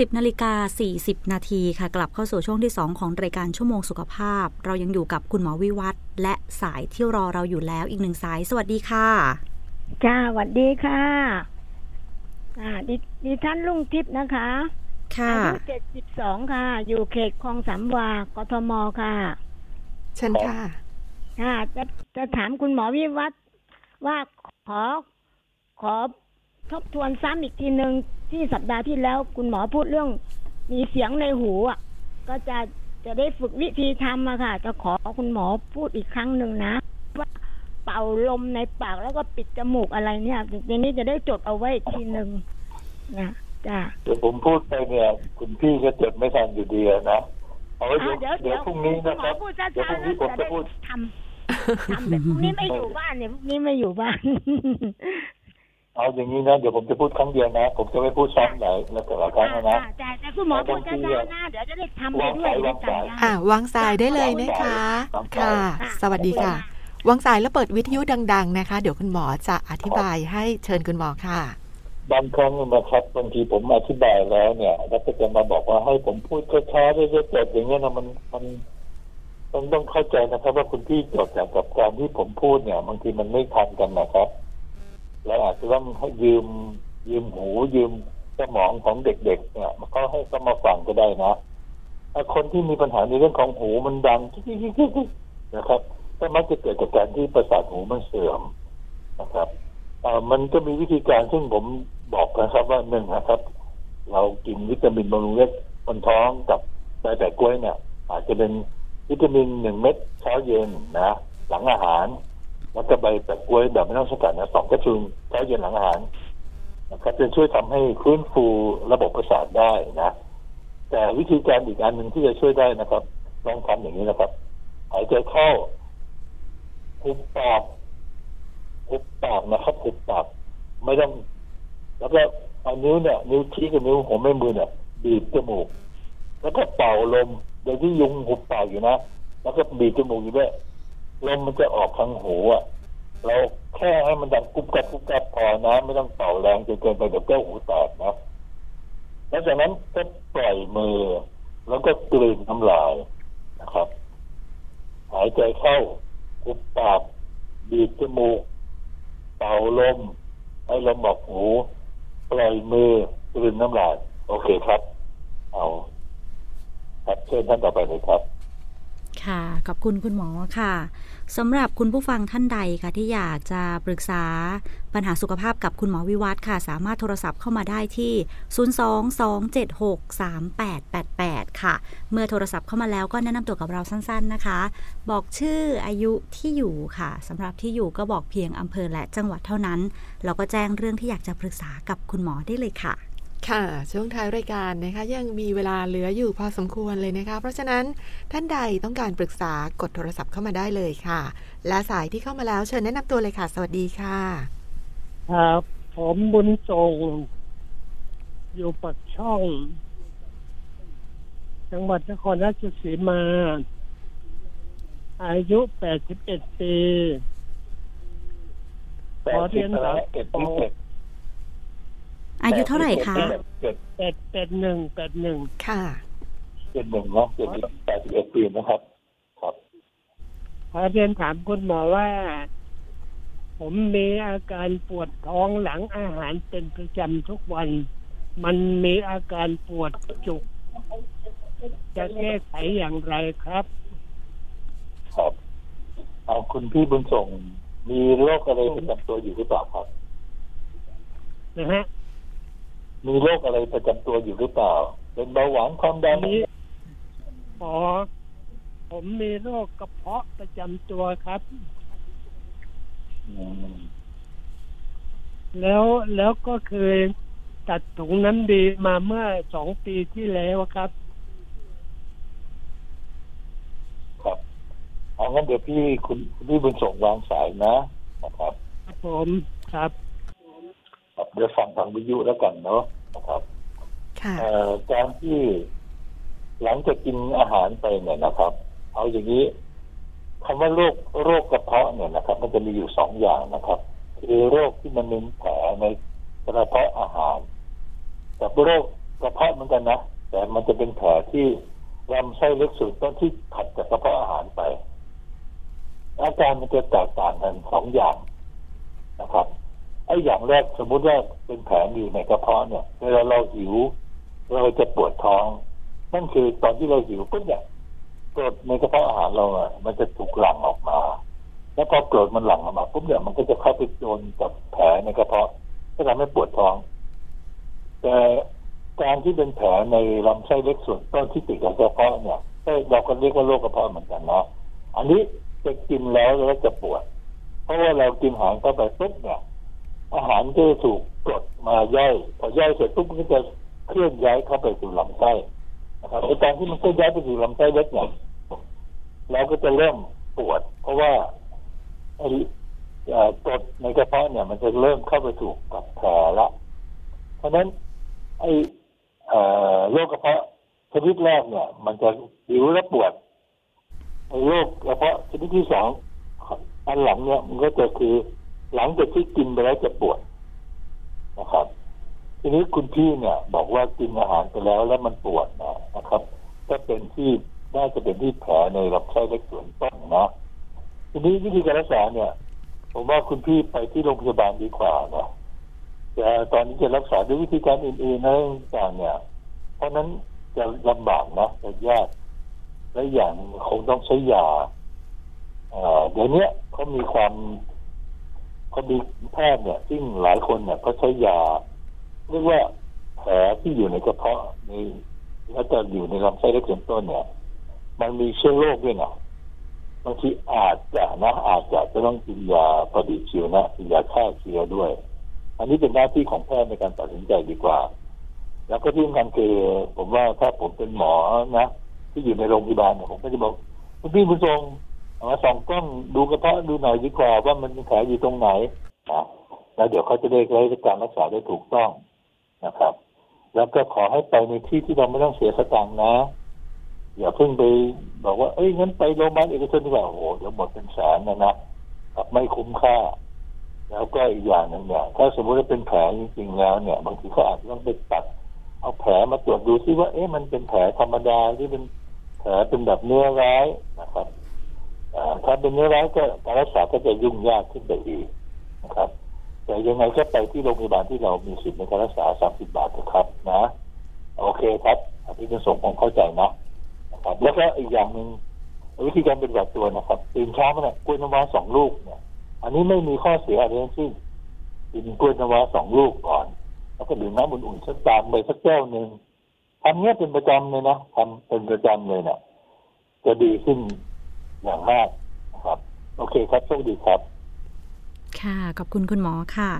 10นาฬิกา40 นาทีค่ะ กลับเข้าสู่ช่วงที่ 2 ของรายการชั่วโมงสุขภาพ เรายังอยู่กับคุณหมอวิวัฒน์และสายที่รอเราอยู่แล้วอีกหนึ่งสาย สวัสดีค่ะ จ้าสวัสดีค่ะ อ่าดิดิฉันลุงทิพย์นะคะค่ะอายุเจ็ดสิบสองค่ะ อยู่เขตคลองสามวากทมค่ะ เชิญค่ะ ค่ะ จะจะถามคุณหมอวิวัฒน์ว่าขอขอทบทวนซ้ำอีกทีหนึ่งที่สัปดาห์ที่แล้ว คุณหมอพูดเรื่อง มีเสียงในหูอะ ก็จะจะได้ฝึกวิธีทำอะค่ะ จะขอคุณหมอพูดอีกครั้งหนึ่งนะว่าเป่าลมในปากแล้วก็ปิดจมูกอะไรเนี่ยทีนี้จะได้จดเอาไว้อีกทีหนึ่งนะจ้าเดี๋ยวผมพูดไปเนี่ย คุณพี่ก็จดไม่ทันอยู่ดีอะนะเอาไว้เดี๋ยวอ่าเดี๋ยวเดี๋ยวพรุ่งนี้นะหมคอรับพูดเดี๋ยวช้าพรุ่งๆนี้ผมแล้วจะจะได้พูดทำทำแบบพรุ่งนี้ไม่อยู่บ้านเนี่ยพรุ่งนี้ไม่อยู่บ้านเอาอย่างนี้นะเดี๋ยวผมจะพูดครั้งเดียวนะ ผมจะไม่พูดซ้ำหลายแล้วแต่ละครั้งนะอ่าแต่แต่คุณหมอพูดช้าๆนะเดี๋ยวจะได้ทำไปด้วยวางสายได้อ่าวางสายได้เลยนะคะ ค่ะ สวัสดีค่ะ วางสายแล้วเปิดวิทยุดัง ๆ นะคะ เดี๋ยวคุณหมอจะอธิบายให้เชิญคุณหมอค่ะ บางครั้งนะครับบางทีผมอธิบายแล้วเนี่ยแล้วก็จะมาบอกว่าให้ผมพูดช้าๆเรื่อยๆอย่างเงี้ยนะมันมันต้องต้องเข้าใจนะครับ ว่าคุณพี่จดจากกับการที่ผมพูดเนี่ยบางทีมันไม่ทันกันนะครับแล้วอาจจะต้องให้ยืมยืมหูยืมสมองของเด็ก ๆ เนี่ยมันก็ให้เขามาฟังก็ได้นะคนที่มีปัญหาในเรื่องของหูมันดังนะครับ ก็มักจะเกิดจากการที่ประสาทหูมันเสื่อมนะครับมันก็มีวิธีการซึ่งผมบอกนะครับว่าหนึ่งนะครับ เรากินวิตามินบำรุงเลือดบนท้องกับใบแปะกล้วยเนี่ย อาจจะเป็นวิตามินหนึ่งเม็ดเช้าเย็นนะ หลังอาหาร แล้วก็ใบแปะกล้วยแบบไม่ต้องสกัดนะสองแคปซูลเช้าเย็นหลังอาหารนะครับจะช่วยทำให้ฟื้นฟูระบบประสาทได้นะ แต่วิธีการอีกอันหนึ่งที่จะช่วยได้นะครับลองทำอย่างนี้นะครับ หายใจเข้า หุบปากหุบปากนะครับหุบปากไม่ต้อง แล้วก็เอานิ้วเนี่ย นิ้วชี้กับนิ้วหัวแม่มือเนี่ยบีบจมูก แล้วก็เป่าลมโดยที่ยุงหุบปากอยู่นะแล้วก็บีบจมูกอยู่ด้วยลมมันจะออกทางหูอะเราแค่ให้มันดังกุบกับกุบกับพอนะไม่ต้องเป่าแรงจนเกินไปเดี๋ยวแก้วหูแตกนะแล้วจากนั้นก็ปล่อยมือ แล้วก็กลืนน้ำลายนะครับ หายใจเข้า กุบปากบีบจมูกเป่าลมให้ลมออกหูปล่อยมือกลืนน้ำลายโอเคครับ เอาครับเชิญท่านต่อไปเลยครับ ค่ะ ขอบคุณคุณหมอค่ะ สำหรับคุณผู้ฟังท่านใดค่ะที่อยากจะปรึกษาปัญหาสุขภาพกับคุณหมอวิวัฒน์ค่ะ สามารถโทรศัพท์เข้ามาได้ที่ 022763888 ค่ะ เมื่อโทรศัพท์เข้ามาแล้วก็แนะนำตัวกับเราสั้นๆนะคะ บอกชื่ออายุที่อยู่ค่ะสำหรับที่อยู่ก็บอกเพียงอำเภอและจังหวัดเท่านั้นแล้วก็แจ้งเรื่องที่อยากจะปรึกษากับคุณหมอได้เลยค่ะ ค่ะ ช่วงท้ายรายการนะคะยังมีเวลาเหลืออยู่พอสมควรเลยนะคะ เพราะฉะนั้นท่านใดต้องการปรึกษากดโทรศัพท์เข้ามาได้เลยค่ะ และสายที่เข้ามาแล้วเชิญแนะนำตัวเลยค่ะ สวัสดีค่ะ ครับ ผมบุญส่งอยู่ปักช่อง จังหวัดนครราชสีมา อายุ 81 ปีขอเรียนถามเก็บที่เก็บ อายุเท่าไหร่คะเจ็ดแปดแปดหนึ่งแปดหนึ่งค่ะเจ็ดหนึ่งเนาะเจ็ดแปดสิบเอ็ดปีนะครับ ครับขอเรียนถามคุณหมอว่า ผมมีอาการปวดท้องหลังอาหารเป็นประจำทุกวัน มันมีอาการปวดจุก จะแก้ไขอย่างไรครับ ครับเอาคุณพี่บุญส่งมีโรคอะไรประจำตัวอยู่หรือเปล่าครับนะฮะ มีโรคอะไรประจำตัวอยู่หรือเปล่า เป็นเบาหวานความดันนี้ขอผมมีโรคกระเพาะประจำตัวครับอืมแล้วแล้วก็เคยตัดถุงน้ำดีมาเมื่อสองปีที่แล้วครับ ครับเอางั้นเดี๋ยวพี่คุณคุณพี่บุญส่งวางสายนะนะครับ ครับผมครับ ครับเดี๋ยวฟังทางวิทยุแล้วกันเนาะนะครับค่ะเอ่อการที่หลังจากกินอาหารไปเนี่ยนะครับ เอาอย่างนี้คำว่าโรคโรคกระเพาะเนี่ยนะครับ มันจะมีอยู่สองอย่างนะครับ คือโรคที่มันเป็นแผลในกระเพาะอาหารกับโรคกระเพาะเหมือนกันนะแต่มันจะเป็นแผลที่ลำไส้เล็กสุดต้นที่ถัดจากกระเพาะอาหารไป อาการมันจะแตกต่างกันสองอย่างนะครับ ไอ้อย่างแรกสมมุติว่าเป็นแผลอยู่ในกระเพาะเนี่ยเวลาเราหิว เราจะปวดท้อง นั่นคือตอนที่เราหิวปุ๊บเนี่ยกรดในกระเพาะอาหารเราอะมันจะถูกหลั่งออกมา แล้วพอกรดมันหลั่งออกมาปุ๊บเนี่ยมันก็จะเข้าไปโดนกับแผลในกระเพาะก็ทำให้ปวดท้อง แต่การที่เป็นแผลในลำไส้เล็กส่วนต้นที่ติดกับกระเพาะเนี่ยเราก็เรียกว่าโรคกระเพาะเหมือนกันนะอันนี้จะกินแล้วแล้วจะปวด เพราะว่าเรากินอาหารเข้าไปปุ๊บเนี่ย อาหารก็จะถูกกดมาย่อยพอย่อยเสร็จปุ๊บมันก็จะเคลื่อนย้ายเข้าไปสู่ลำไส้นะครับไอตอนที่มันเคลื่อนย้ายไปสู่ลำไส้เล็กเนี่ยเราก็จะเริ่มปวด เพราะว่าไอ้เอ่อกดในกระเพาะเนี่ย มันจะเริ่มเข้าไปถูกกับแผลละเพราะฉะนั้นไอ้โรคกระเพาะชนิดแรกเนี่ย มันจะหิวและปวดไอโรคกระเพาะชนิดที่สองอันหลังเนี่ยมันก็จะคือ หลังจากที่กินไปแล้วจะปวดนะครับ ทีนี้คุณพี่เนี่ย บอกว่ากินอาหารไปแล้วแล้วมันปวดนะนะครับก็เป็นที่น่าจะเป็นที่แผลในลำไส้เล็กส่วนต้นนะทีนี้วิธีการรักษาเนี่ย ผมว่าคุณพี่ไปที่โรงพยาบาลดีกว่านะแต่ตอนนี้จะรักษาด้วยวิธีการอื่นๆนะต่างเนี่ย เพราะนั้นจะลำบากนะจะยากและอย่างคงต้องใช้ยาเดี๋ยวนี้เขามีความ เขามีแพทย์เนี่ยซึ่งหลายคนเนี่ยก็ใช้ยาเรียกว่าแผลที่อยู่ในกระเพาะในแล้วจะอยู่ในลำไส้เล็กส่วนต้นเนี่ย มันมีเชื้อโรคด้วยนะบางทีอาจจะนะอาจจะจะต้องกินยาปฏิชีวนะกินยาฆ่าเชื้อด้วย อันนี้เป็นหน้าที่ของแพทย์ในการตัดสินใจดีกว่า แล้วก็ที่สำคัญคือผมว่าถ้าผมเป็นหมอนะ ที่อยู่ในโรงพยาบาลเนี่ยผมก็จะบอกคุณพี่ผู้ทรง เอามาส่องกล้องดูกระเพาะดูหน่อยดีกว่าว่ามันมีแผลอยู่ตรงไหนนะแล้วเดี๋ยวเขาจะได้ใช้การรักษาได้ถูกต้องนะครับ แล้วก็ขอให้ไปในที่ที่เราไม่ต้องเสียสตางค์นะอย่าเพิ่งไปบอกว่าเอ้ยงั้นไปโรงพยาบาลเอกชนดีกว่าโอ้โหเดี๋ยวหมดเป็นแสนนะนะไม่คุ้มค่า แล้วก็อีกอย่างหนึ่งเนี่ยถ้าสมมติว่าเป็นแผลจริงๆแล้วเนี่ย บางทีเขาอาจจะต้องไปตัด เอาแผลมาตรวจดูซิว่า เอ๊ะมันเป็นแผลธรรมดาหรือเป็นแผลเป็นแบบเนื้อร้ายนะครับ ถ้าเป็นเนื้อร้ายก็การรักษาก็จะยุ่งยากขึ้นไปอีกนะครับ แต่ยังไงก็ไปที่โรงพยาบาลที่เรามีสิทธิ์ในการรักษา30บบาทนะครับนะ โอเคครับที่จะส่งผมเข้าใจนะนะครับ แล้วก็อีกอย่างหนึ่งวิธีการเปฏิบัติตัวนะครับตื่นเช้ามาเนี่ยกล้วยน้ำว้าสองลูกเนี่ย อันนี้ไม่มีข้อเสียอะไรทั้งสิ้นกินกล้วยน้ำว้าสองลูกก่อน แล้วก็ดื่มน้ำอุ่นๆสักตามไปสักแก้วหนึ่งทำเนี้ยเป็นประจำเลยนะทำเป็นประจำเลยเนี่ยจะดีขึ้น อย่างมากนะครับ โอเคครับโชคดีครับ ค่ะ ขอบคุณคุณหมอค่ะ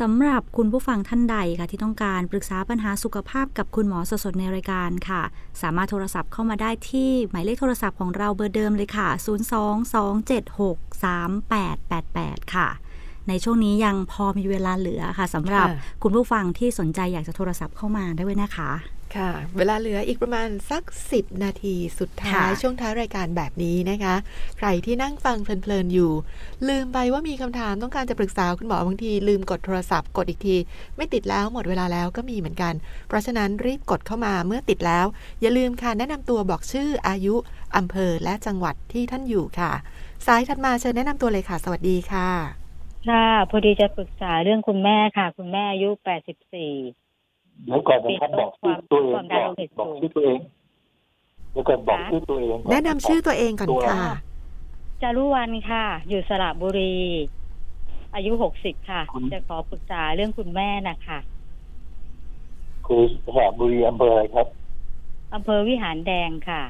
สำหรับคุณผู้ฟังท่านใดค่ะ ที่ต้องการปรึกษาปัญหาสุขภาพกับคุณหมอสดๆในรายการค่ะ สามารถโทรศัพท์เข้ามาได้ที่หมายเลขโทรศัพท์ของเราเบอร์เดิมเลยค่ะ 022763888 ค่ะ ในช่วงนี้ยังพอมีเวลาเหลือค่ะสำหรับค่ะคุณผู้ฟังที่สนใจอยากจะโทรศัพท์เข้ามาได้ด้วยนะคะ ค่ะ เวลาเหลืออีกประมาณสัก 10 นาทีสุดท้ายค่ะช่วงท้ายรายการแบบนี้นะคะ ใครที่นั่งฟังเพลินๆอยู่ ลืมไปว่ามีคำถามต้องการจะปรึกษาคุณหมอบางที ลืมกดโทรศัพท์กดอีกที ไม่ติดแล้วหมดเวลาแล้วก็มีเหมือนกัน เพราะฉะนั้นรีบกดเข้ามาเมื่อติดแล้ว อย่าลืมค่ะแนะนำตัวบอกชื่ออายุอำเภอและจังหวัดที่ท่านอยู่ค่ะ สายถัดมาเชิญแนะนำตัวเลยค่ะ สวัสดีค่ะ ค่ะพอดีจะปรึกษาเรื่องคุณแม่ค่ะ คุณแม่อายุแปดสิบสี่ เดี๋ยวก่อนนะครับบอกชื่อตัวเองความดันก่อนโลหิตบอกสูงชื่อตัวเองเดี๋ยวก่อนบอกชื่อตัวเองก่แนะนำชื่อตัวเองก่อนค่ะจารุวันค่ะ อยู่สระบุรี อายุหกสิบค่ะ จะขอปรึกษาเรื่องคุณแม่นะคะคือสระบุรีอำเภออะไรครับอำเภอวิหารแดงค่ะ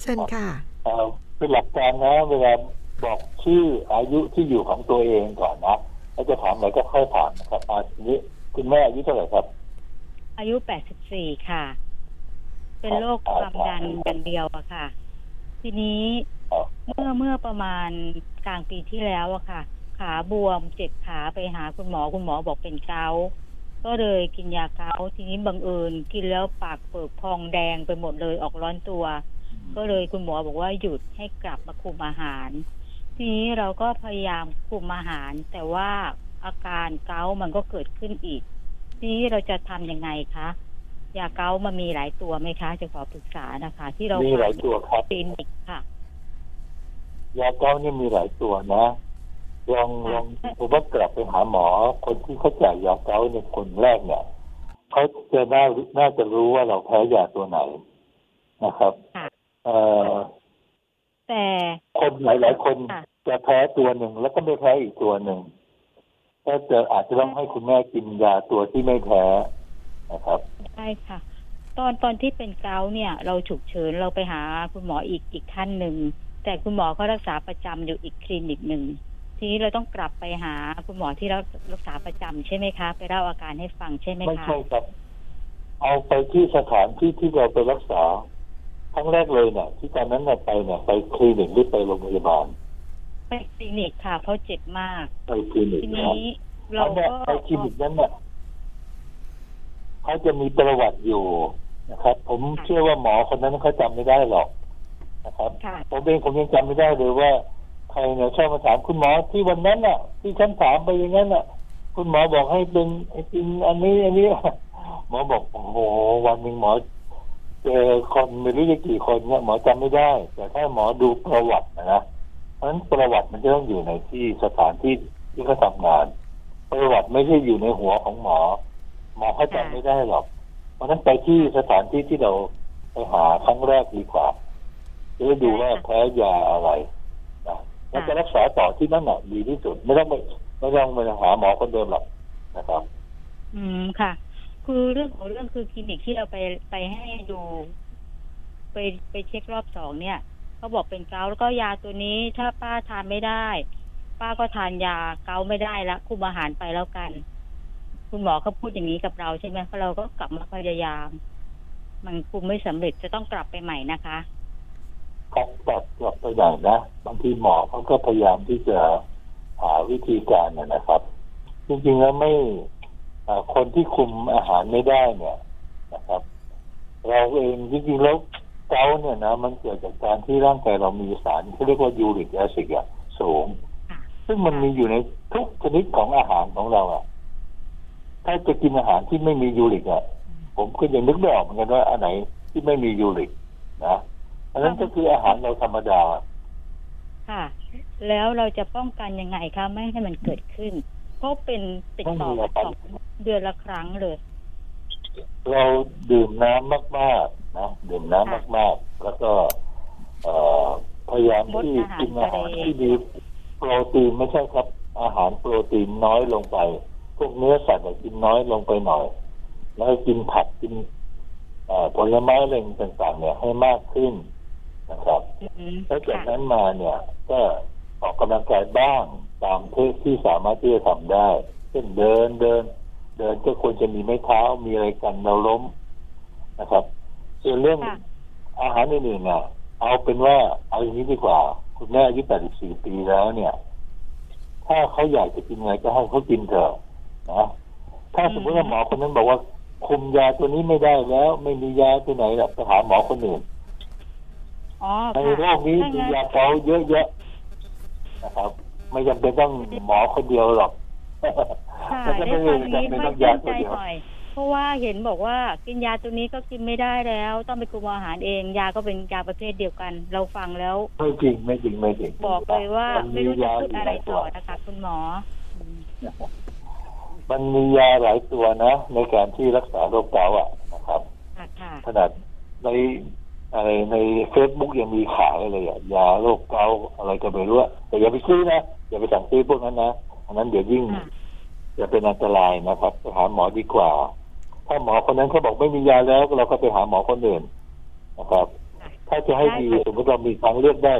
เชิญค่ะเอ่อเป็นหลักการนะเวลาบอกชื่ออายุที่อยู่ของตัวเองก่อนนะแล้วจะถามอะไรก็ค่อยถามนะครับอาทีนี้คุณแม่อายุเท่าไหร่ครับ อายุแปดสิบสี่ค่ะ เป็นโรคความดันอย่างเดียวอะค่ะ ทีนี้เมื่อเมื่อประมาณกลางปีที่แล้วอะค่ะ ขาบวมเจ็บขาไปหาคุณหมอคุณหมอบอกเป็นเกาต์ก็เลยกินยาเกาต์ทีนี้บังเอิญกินแล้วปากเปิดพองแดงไปหมดเลยออกร้อนตัว ก็เลยคุณหมอบอกว่าหยุดให้กลับมาคุมอาหาร ทีนี้เราก็พยายามคุมอาหาร แต่ว่าอาการเกาต์มันก็เกิดขึ้นอีกที นี้เราจะทำยังไงคะยาเกาต์มันมีหลายตัวไหมคะ จะขอปรึกษานะคะ ที่เรามีหลายตัวครับคลินิกค่ะ ยาเก้านี่มีหลายตัวนะลองลองผมว่ากลับไปหาหมอ คนที่เขาจ่ายยาเก้าในคนแรกเนี่ยเขาจะน่าน่าจะรู้ว่าเราแพ้ยาตัวไหนนะครับค่ะเอ่อแต่คนหลายๆคนค่ะจะแพ้ตัวหนึ่งแล้วก็ไม่แพ้อีกตัวหนึ่ง ก็จะอาจจะต้องให้คุณแม่กินยาตัวที่ไม่แพ้นะครับใช่ค่ะ ตอนตอนที่เป็นเกาต์เนี่ย เราฉุกเฉินเราไปหาคุณหมออีกอีกท่านหนึ่งแต่คุณหมอเขารักษาประจำอยู่อีกคลินิกหนึ่งทีนี้เราต้องกลับไปหาคุณหมอที่เรารักษาประจำใช่ไหมคะ ไปเล่าอาการให้ฟังใช่ไหมไม่คะใช่ครับ เอาไปที่สถานที่ที่เราไปรักษาครั้งแรกเลยเนี่ยที่ตอนนั้นเนี่ยไปเนี่ยไปคลินิกหรือไปโรงพยาบาล ไปคลินิกค่ะ เพราะเจ็บมาก ไปคลินิกทีนะครับนี้เราอันเนี่ยก็ไปคลินิกนั้นเนี่ยเขาจะมีประวัติอยู่นะครับ ผมเชื่อว่าหมอคนนั้นเขาจำไม่ได้หรอกนะครับค่ะผมเองผมยังจำไม่ได้เลยว่าใครเนี่ยชอบมาถามคุณหมอที่วันนั้นน่ะ ที่ฉันถามไปอย่างนั้นน่ะ คุณหมอบอกให้เป็นไอ้กินอันนี้อันนี้หมอบอกโอ้โหวันหนึ่งหมอเจอคนไม่รู้จะกี่คนเนี่ยหมอจำไม่ได้ แต่ถ้าหมอดูประวัตินะนะ เพราะฉะนั้นประวัติมันจะต้องอยู่ในที่สถานที่ที่เขาทำงาน ประวัติไม่ใช่อยู่ในหัวของหมอ หมอเขาจำไม่ได้หรอก เพราะฉะนั้นไปที่สถานที่ที่เราไปหาครั้งแรกดีกว่าจะได้ดูว่าแพ้ยาอะไรนะแล้วจะรักษาต่อที่นั่นน่ะดีที่สุด ไม่ต้องไปไม่ต้องไปหาหมอคนเดิมหรอกนะครับ อืมค่ะ คือเรื่องของเรื่องคือคลินิกที่เราไปไปให้ดู ไปไปเช็ครอบสองเนี่ย เขาบอกเป็นเกาแล้วก็ยาตัวนี้ถ้าป้าทานไม่ได้ ป้าก็ทานยาเกาไม่ได้ละคุมอาหารไปแล้วกัน คุณหมอเขาพูดอย่างนี้กับเราใช่ไหมเพราะเราก็กลับมาพยายาม มันคุมไม่สำเร็จจะต้องกลับไปใหม่นะคะกลับกลับกลับไปไหนนะบางทีหมอเขาก็พยายามที่จะหาวิธีการนะนะครับ จริงๆแล้วไม่คนที่คุมอาหารไม่ได้เนี่ยนะครับ เราเองจริงๆแล้ว เกาต์เนี่ยนะมันเกิดจากการที่ร่างกายเรามีสารที่เรียกว่ายูริกแอซิดอะสูง ซึ่งมันมีอยู่ในทุกชนิดของอาหารของเราอะถ้าจะกินอาหารที่ไม่มียูริกอะผมก็ยังนึกไม่ออกเหมือนกันว่าอันไหนที่ไม่มียูริกนะอันนั้นก็คืออาหารเราธรรมดาค่ะ แล้วเราจะป้องกันยังไงคะไม่ให้มันเกิดขึ้นเพราะเป็นติดต่อกันสองเดือนละครั้งเลย เราดื่มน้ำมากๆ นะดื่มน้ำมาก ๆ แล้วก็เอ่อพยายามที่งดอาหารกินอาหารทะเลที่มีโปรตีนไม่ใช่ครับ อาหารโปรตีนน้อยลงไป พวกเนื้อสัตว์เนี่ยกินน้อยลงไปหน่อย แล้วกินผักกินเอ่อผลไม้อะไรต่างๆ เนี่ยให้มากขึ้นนะครับแล้วจากนั้นมาเนี่ย ก็ออกกำลังกายบ้างตามเทศที่สามารถที่จะทำได้ เช่นเดินเดิน เดินก็ควรจะมีไม้เท้ามีอะไรกันเราล้มนะครับ ส่วนเรื่องอาหารอื่นๆน่ะเอาเป็นว่าเอาอย่างนี้ดีกว่า คุณแม่อายุ 84 ปีแล้วเนี่ย ถ้าเขาอยากจะกินอะไรก็ให้เขากินเถอะนะถ้าสมมติว่าหมอคนนั้นบอกว่าคุมยาตัวนี้ไม่ได้แล้ว ไม่มียาตัวไหนหรอกไปหาหมอคนอื่นอ๋อในโลกนี้มียาเกาเยอะแยะนะครับ ไม่จำเป็นต้องหมอคนเดียวหรอกค่ะแล้วก็ได้ไม่ฟังนี้จำเป็นไม่ต้องชื่ยานใจตัวเดียวหน่อย เพราะว่าเห็นบอกว่ากินยาตัวนี้ก็กินไม่ได้แล้ว ต้องไปคุมอาหารเอง ยาก็เป็นยาประเภทเดียวกัน เราฟังแล้ว ไม่จริงไม่จริงไม่จริงบอกเลยว่ามันไม่มีรู้จะยาพูดอยู่อะหไรลายตัวอยู่นะคะ คุณหมอ มันมียาหลายตัวนะ ในการที่รักษาโรคเกาต์อะนะครับค่ะค่ะขนาดในอะไรในเฟซบุ๊กยังมีขายเลยอะยาโรคเกาต์อะไรก็ไม่รู้อะแต่อย่าไปซื้อนะอย่าไปสั่งซื้อพวกนั้นนะอันนั้นเดี๋ยวยิ่งจะเป็นอันตรายนะครับไปหาหมอดีกว่า ถ้าหมอคนนั้นเขาบอกไม่มียาแล้วเราก็ไปหาหมอคนอื่นนะครับ ถ้าจะให้ดีสมมติเรามีทางเลือกได้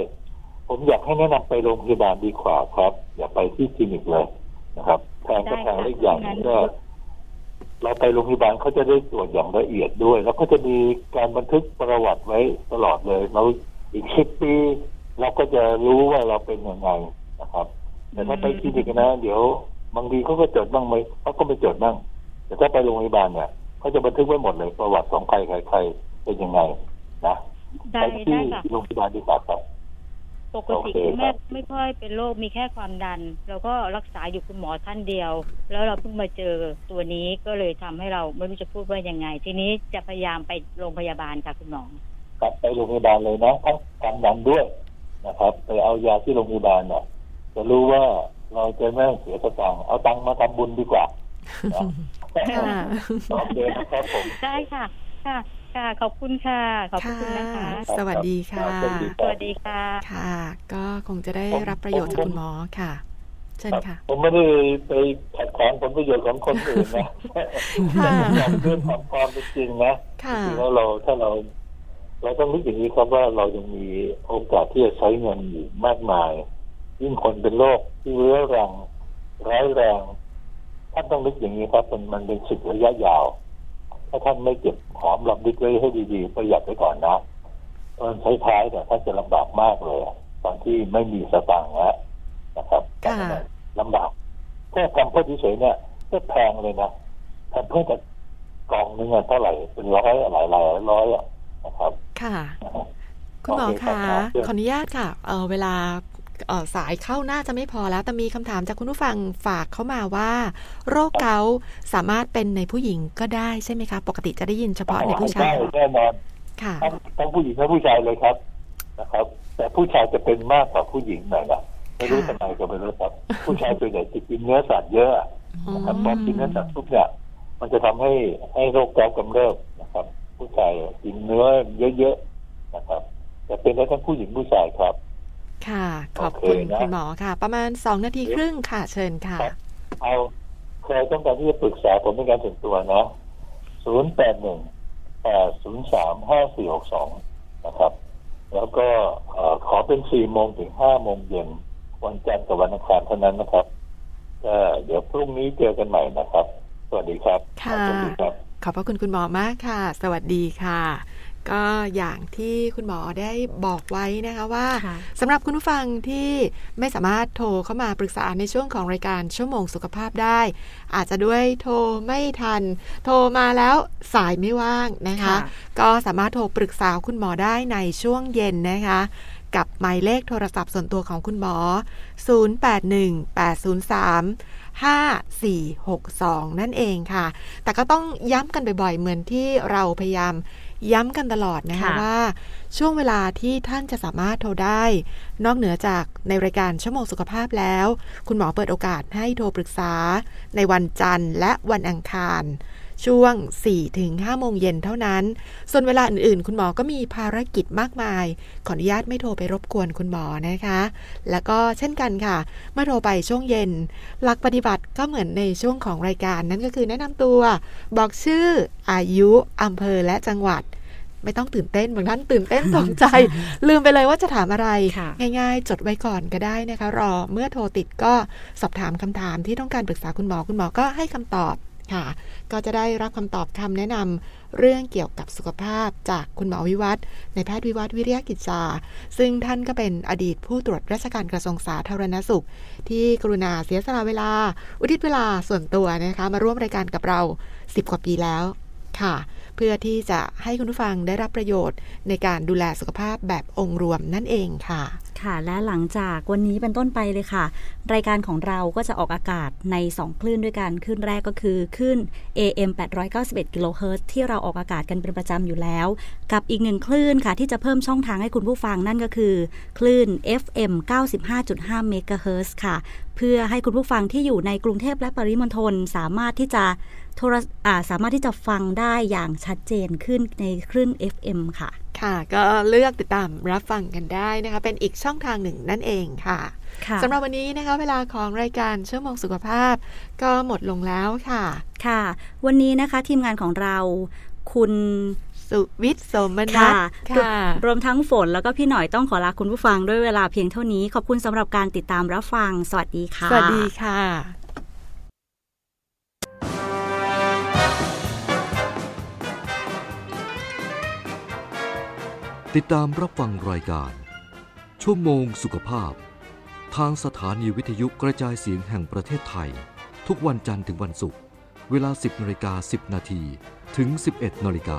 ผมอยากให้แนะนำไปโรงพยาบาลดีกว่าครับ อย่าไปที่คลินิกเลยนะครับแทนก็แทนเล็กอย่างหนึ่งก็เราไปโรงพยาบาลเขาจะได้ตรวจอย่างละเอียดด้วย แล้วก็จะมีการบันทึกประวัติไว้ตลอดเลยเราอีกสิบปีเราก็จะรู้ว่าเราเป็นยังไงนะครับ แต่ถ้าไปคลินิกนะ เดี๋ยว บางทีเขาก็จดบ้างไหมเขาก็ไม่จดบ้าง แต่ถ้าไปโรงพยาบาลเนี่ยเขาจะบันทึกไว้หมดเลยประวัติของใครใครใครเป็นยังไงนะได้ไปที่ได้ค่ะโรงพยาบาลดีกว่าครับปกติโอเคคุณแม่ครับไม่ค่อยเป็นโรคมีแค่ความดันเราก็รักษาอยู่คุณหมอท่านเดียว แล้วเราเพิ่งมาเจอตัวนี้ก็เลยทำให้เราไม่รู้จะพูดว่ายังไง ทีนี้จะพยายามไปโรงพยาบาลค่ะคุณหมอกลับไปโรงพยาบาลเลยนะทั้งความดันด้วยนะครับ ไปเอายาที่โรงพยาบาลเนี่ยจะรู้ว่าเราจะไม่เสียสตังค์เอาตังค์มาทำบุญดีกว่านะ โอเคนะครับผมได้ค่ะ ค่ะค่ะขอบคุณค่ะ ขอบพระคุณนะคะ สวัสดีค่ะ สวัสดีค่ะ ค่ะ ก็คงจะได้รับประโยชน์จากคุณหมอค่ะเชิญค่ะ ผมไม่ได้ไปขัดขวางผลประโยชน์ของคนอื่นนะแต่ผมอยากเรื่องของความเป็นจริงนะค่ะจริงๆแล้วเราถ้าเรา เราต้องนึกอย่างนี้ครับว่าเรายังมีโอกาสที่จะใช้เงินอยู่มากมาย ยิ่งคนเป็นโรคที่เรื้อรังร้ายแรง ท่านต้องนึกอย่างนี้ครับมันมันเป็นสิ่งระยะยาว ถ้าท่านไม่เก็บหอมรอมริบไว้ให้ดีๆประหยัดไว้ก่อนนะตอนท้ายๆเนี่ยท่านจะลำบากมากเลย ตอนที่ไม่มีสตางค์แล้วนะครับค่ะลำบากแค่ทำเพื่อเฉยๆเนี่ยก็แพงเลยนะทำเพื่อจะกล่องหนึงอะเท่าไหร่เป็นร้อยหลายหลายร้อยอะนะครับ ค่ะ คุณหมอโอเคครัคะบครับขออนุญาตค่ะเออเวลาเอ่อ สายเข้าน่าจะไม่พอแล้ว แต่มีคำถามจากคุณผู้ฟังฝากเข้ามาว่า โรคเกาต์สามารถเป็นในผู้หญิงก็ได้ใช่ไหมคะ ปกติจะได้ยินเฉพาะในผู้ชายได้แน่นอนค่ะทั้งทั้งผู้หญิงและผู้ชายเลยครับนะครับ แต่ผู้ชายจะเป็นมากกว่าผู้หญิงหน่อยนะไม่รู้ทำไมก็ไม่รู้ครับ ผู้ชายส่วนใหญ่จะกินเนื้อสัตว์เยอะนะครับพอกินเนื้อสัตว์ทุกอย่างมันจะทำให้ให้โรคแก้วกำเริบนะครับ ผู้ชายกินเนื้อเยอะๆนะครับแต่เป็นได้ทั้งผู้หญิงผู้ชายครับ ค่ะ ขอบคุณโอเคนะคุณหมอค่ะ ประมาณสองนาทีครึ่งค่ะ เชิญค่ะ เอาใครต้องการที่จะปรึกษาผมเป็นการส่วนตัวนะศูนย์แปดหนึ่งแปดศูนย์สามห้าสี่หกสองนะครับ แล้วก็เอ่อขอเป็นสี่โมงถึงห้าโมงเย็นวันจันทร์กับวันอังคารเท่านั้นนะครับก็เดี๋ยวพรุ่งนี้เจอกันใหม่นะครับ สวัสดีครับ ค่ะสวัสดีครับขอบพระคุณคุณหมอมากค่ะ สวัสดีค่ะ ก็อย่างที่คุณหมอได้บอกไว้นะคะว่าค่ะสำหรับคุณผู้ฟังที่ไม่สามารถโทรเข้ามาปรึกษาในช่วงของรายการชั่วโมงสุขภาพได้ อาจจะด้วยโทรไม่ทัน โทรมาแล้วสายไม่ว่างนะคะค่ะก็สามารถโทรปรึกษาคุณหมอได้ในช่วงเย็นนะคะกับหมายเลขโทรศัพท์ส่วนตัวของคุณหมอ 0818035462 นั่นเองค่ะ แต่ก็ต้องย้ำกันบ่อยๆ เหมือนที่เราพยายาม ย้ำกันตลอดนะคะค่ะว่า ช่วงเวลาที่ท่านจะสามารถโทรได้ นอกเหนือจากในรายการชั่วโมงสุขภาพแล้ว คุณหมอเปิดโอกาสให้โทรปรึกษา ในวันจันทร์และวันอังคาร ช่วง 4-5 โมงเย็นเท่านั้น ส่วนเวลาอื่นๆ คุณหมอก็มีภารกิจมากมาย ขออนุญาตไม่โทรไปรบกวนคุณหมอนะคะ แล้วก็เช่นกันค่ะ เมื่อโทรไปช่วงเย็น หลักปฏิบัติก็เหมือนในช่วงของรายการนั่นก็คือแนะนำตัว บอกชื่อ อายุอำเภอและจังหวัดไม่ต้องตื่นเต้นบางท่านตื่นเต้นตกใจ ลืมไปเลยว่าจะถามอะไรค่ะง่ายๆ จดไว้ก่อนก็ได้นะคะ รอเมื่อโทรติดก็สอบถามคำถามที่ต้องการปรึกษาคุณหมอคุณหมอก็ให้คำตอบ ค่ะ ก็จะได้รับคำตอบคำแนะนำเรื่องเกี่ยวกับสุขภาพจากคุณหมอวิวัฒน์ในแพทย์วิวัฒน์วิริยกิจจาซึ่งท่านก็เป็นอดีตผู้ตรวจราชการกระทรวงสาธารณสุข ที่กรุณาเสียสละเวลา อุทิศเวลาส่วนตัวนะคะ มาร่วมรายการกับเรา 10 กว่าปีแล้วค่ะ เพื่อที่จะให้คุณผู้ฟังได้รับประโยชน์ในการดูแลสุขภาพแบบองค์รวมนั่นเองค่ะ ค่ะ และหลังจากวันนี้เป็นต้นไปเลยค่ะ รายการของเราก็จะออกอากาศใน 2 คลื่นด้วยกันคลื่นแรกก็คือคลื่น AM 891กิโลเฮิรตซ์ที่เราออกอากาศกันเป็นประจำอยู่แล้ว กับอีกหนึ่งคลื่นค่ะ ที่จะเพิ่มช่องทางให้คุณผู้ฟังนั่นก็คือ คลื่น FM 95.5เมกะเฮิรตซ์ค่ะ เพื่อให้คุณผู้ฟังที่อยู่ในกรุงเทพและปริมณฑลสามารถที่จะโทรสามารถที่จะฟังได้อย่างชัดเจนขึ้นในคลื่น FM ค่ะ ค่ะ ก็เลือกติดตามรับฟังกันได้นะคะ เป็นอีกช่องทางหนึ่งนั่นเองค่ะค่ะสำหรับวันนี้นะคะ เวลาของรายการชั่วโมงสุขภาพ ก็หมดลงแล้วค่ะ ค่ะ วันนี้นะคะทีมงานของเรา คุณสุวิทย์สมนัทค่ะค่ะ รวมทั้งฝนแล้วก็พี่หน่อยต้องขอลาคุณผู้ฟังด้วยเวลาเพียงเท่านี้ ขอบคุณสำหรับการติดตามรับฟัง สวัสดีค่ะ สวัสดีค่ะ ติดตามรับฟังรายการ ชั่วโมงสุขภาพ ทางสถานีวิทยุกระจายเสียงแห่งประเทศไทย ทุกวันจันทร์ถึงวันศุกร์เวลา 10นาฬิกา10 นาทีถึง 11นาฬิกา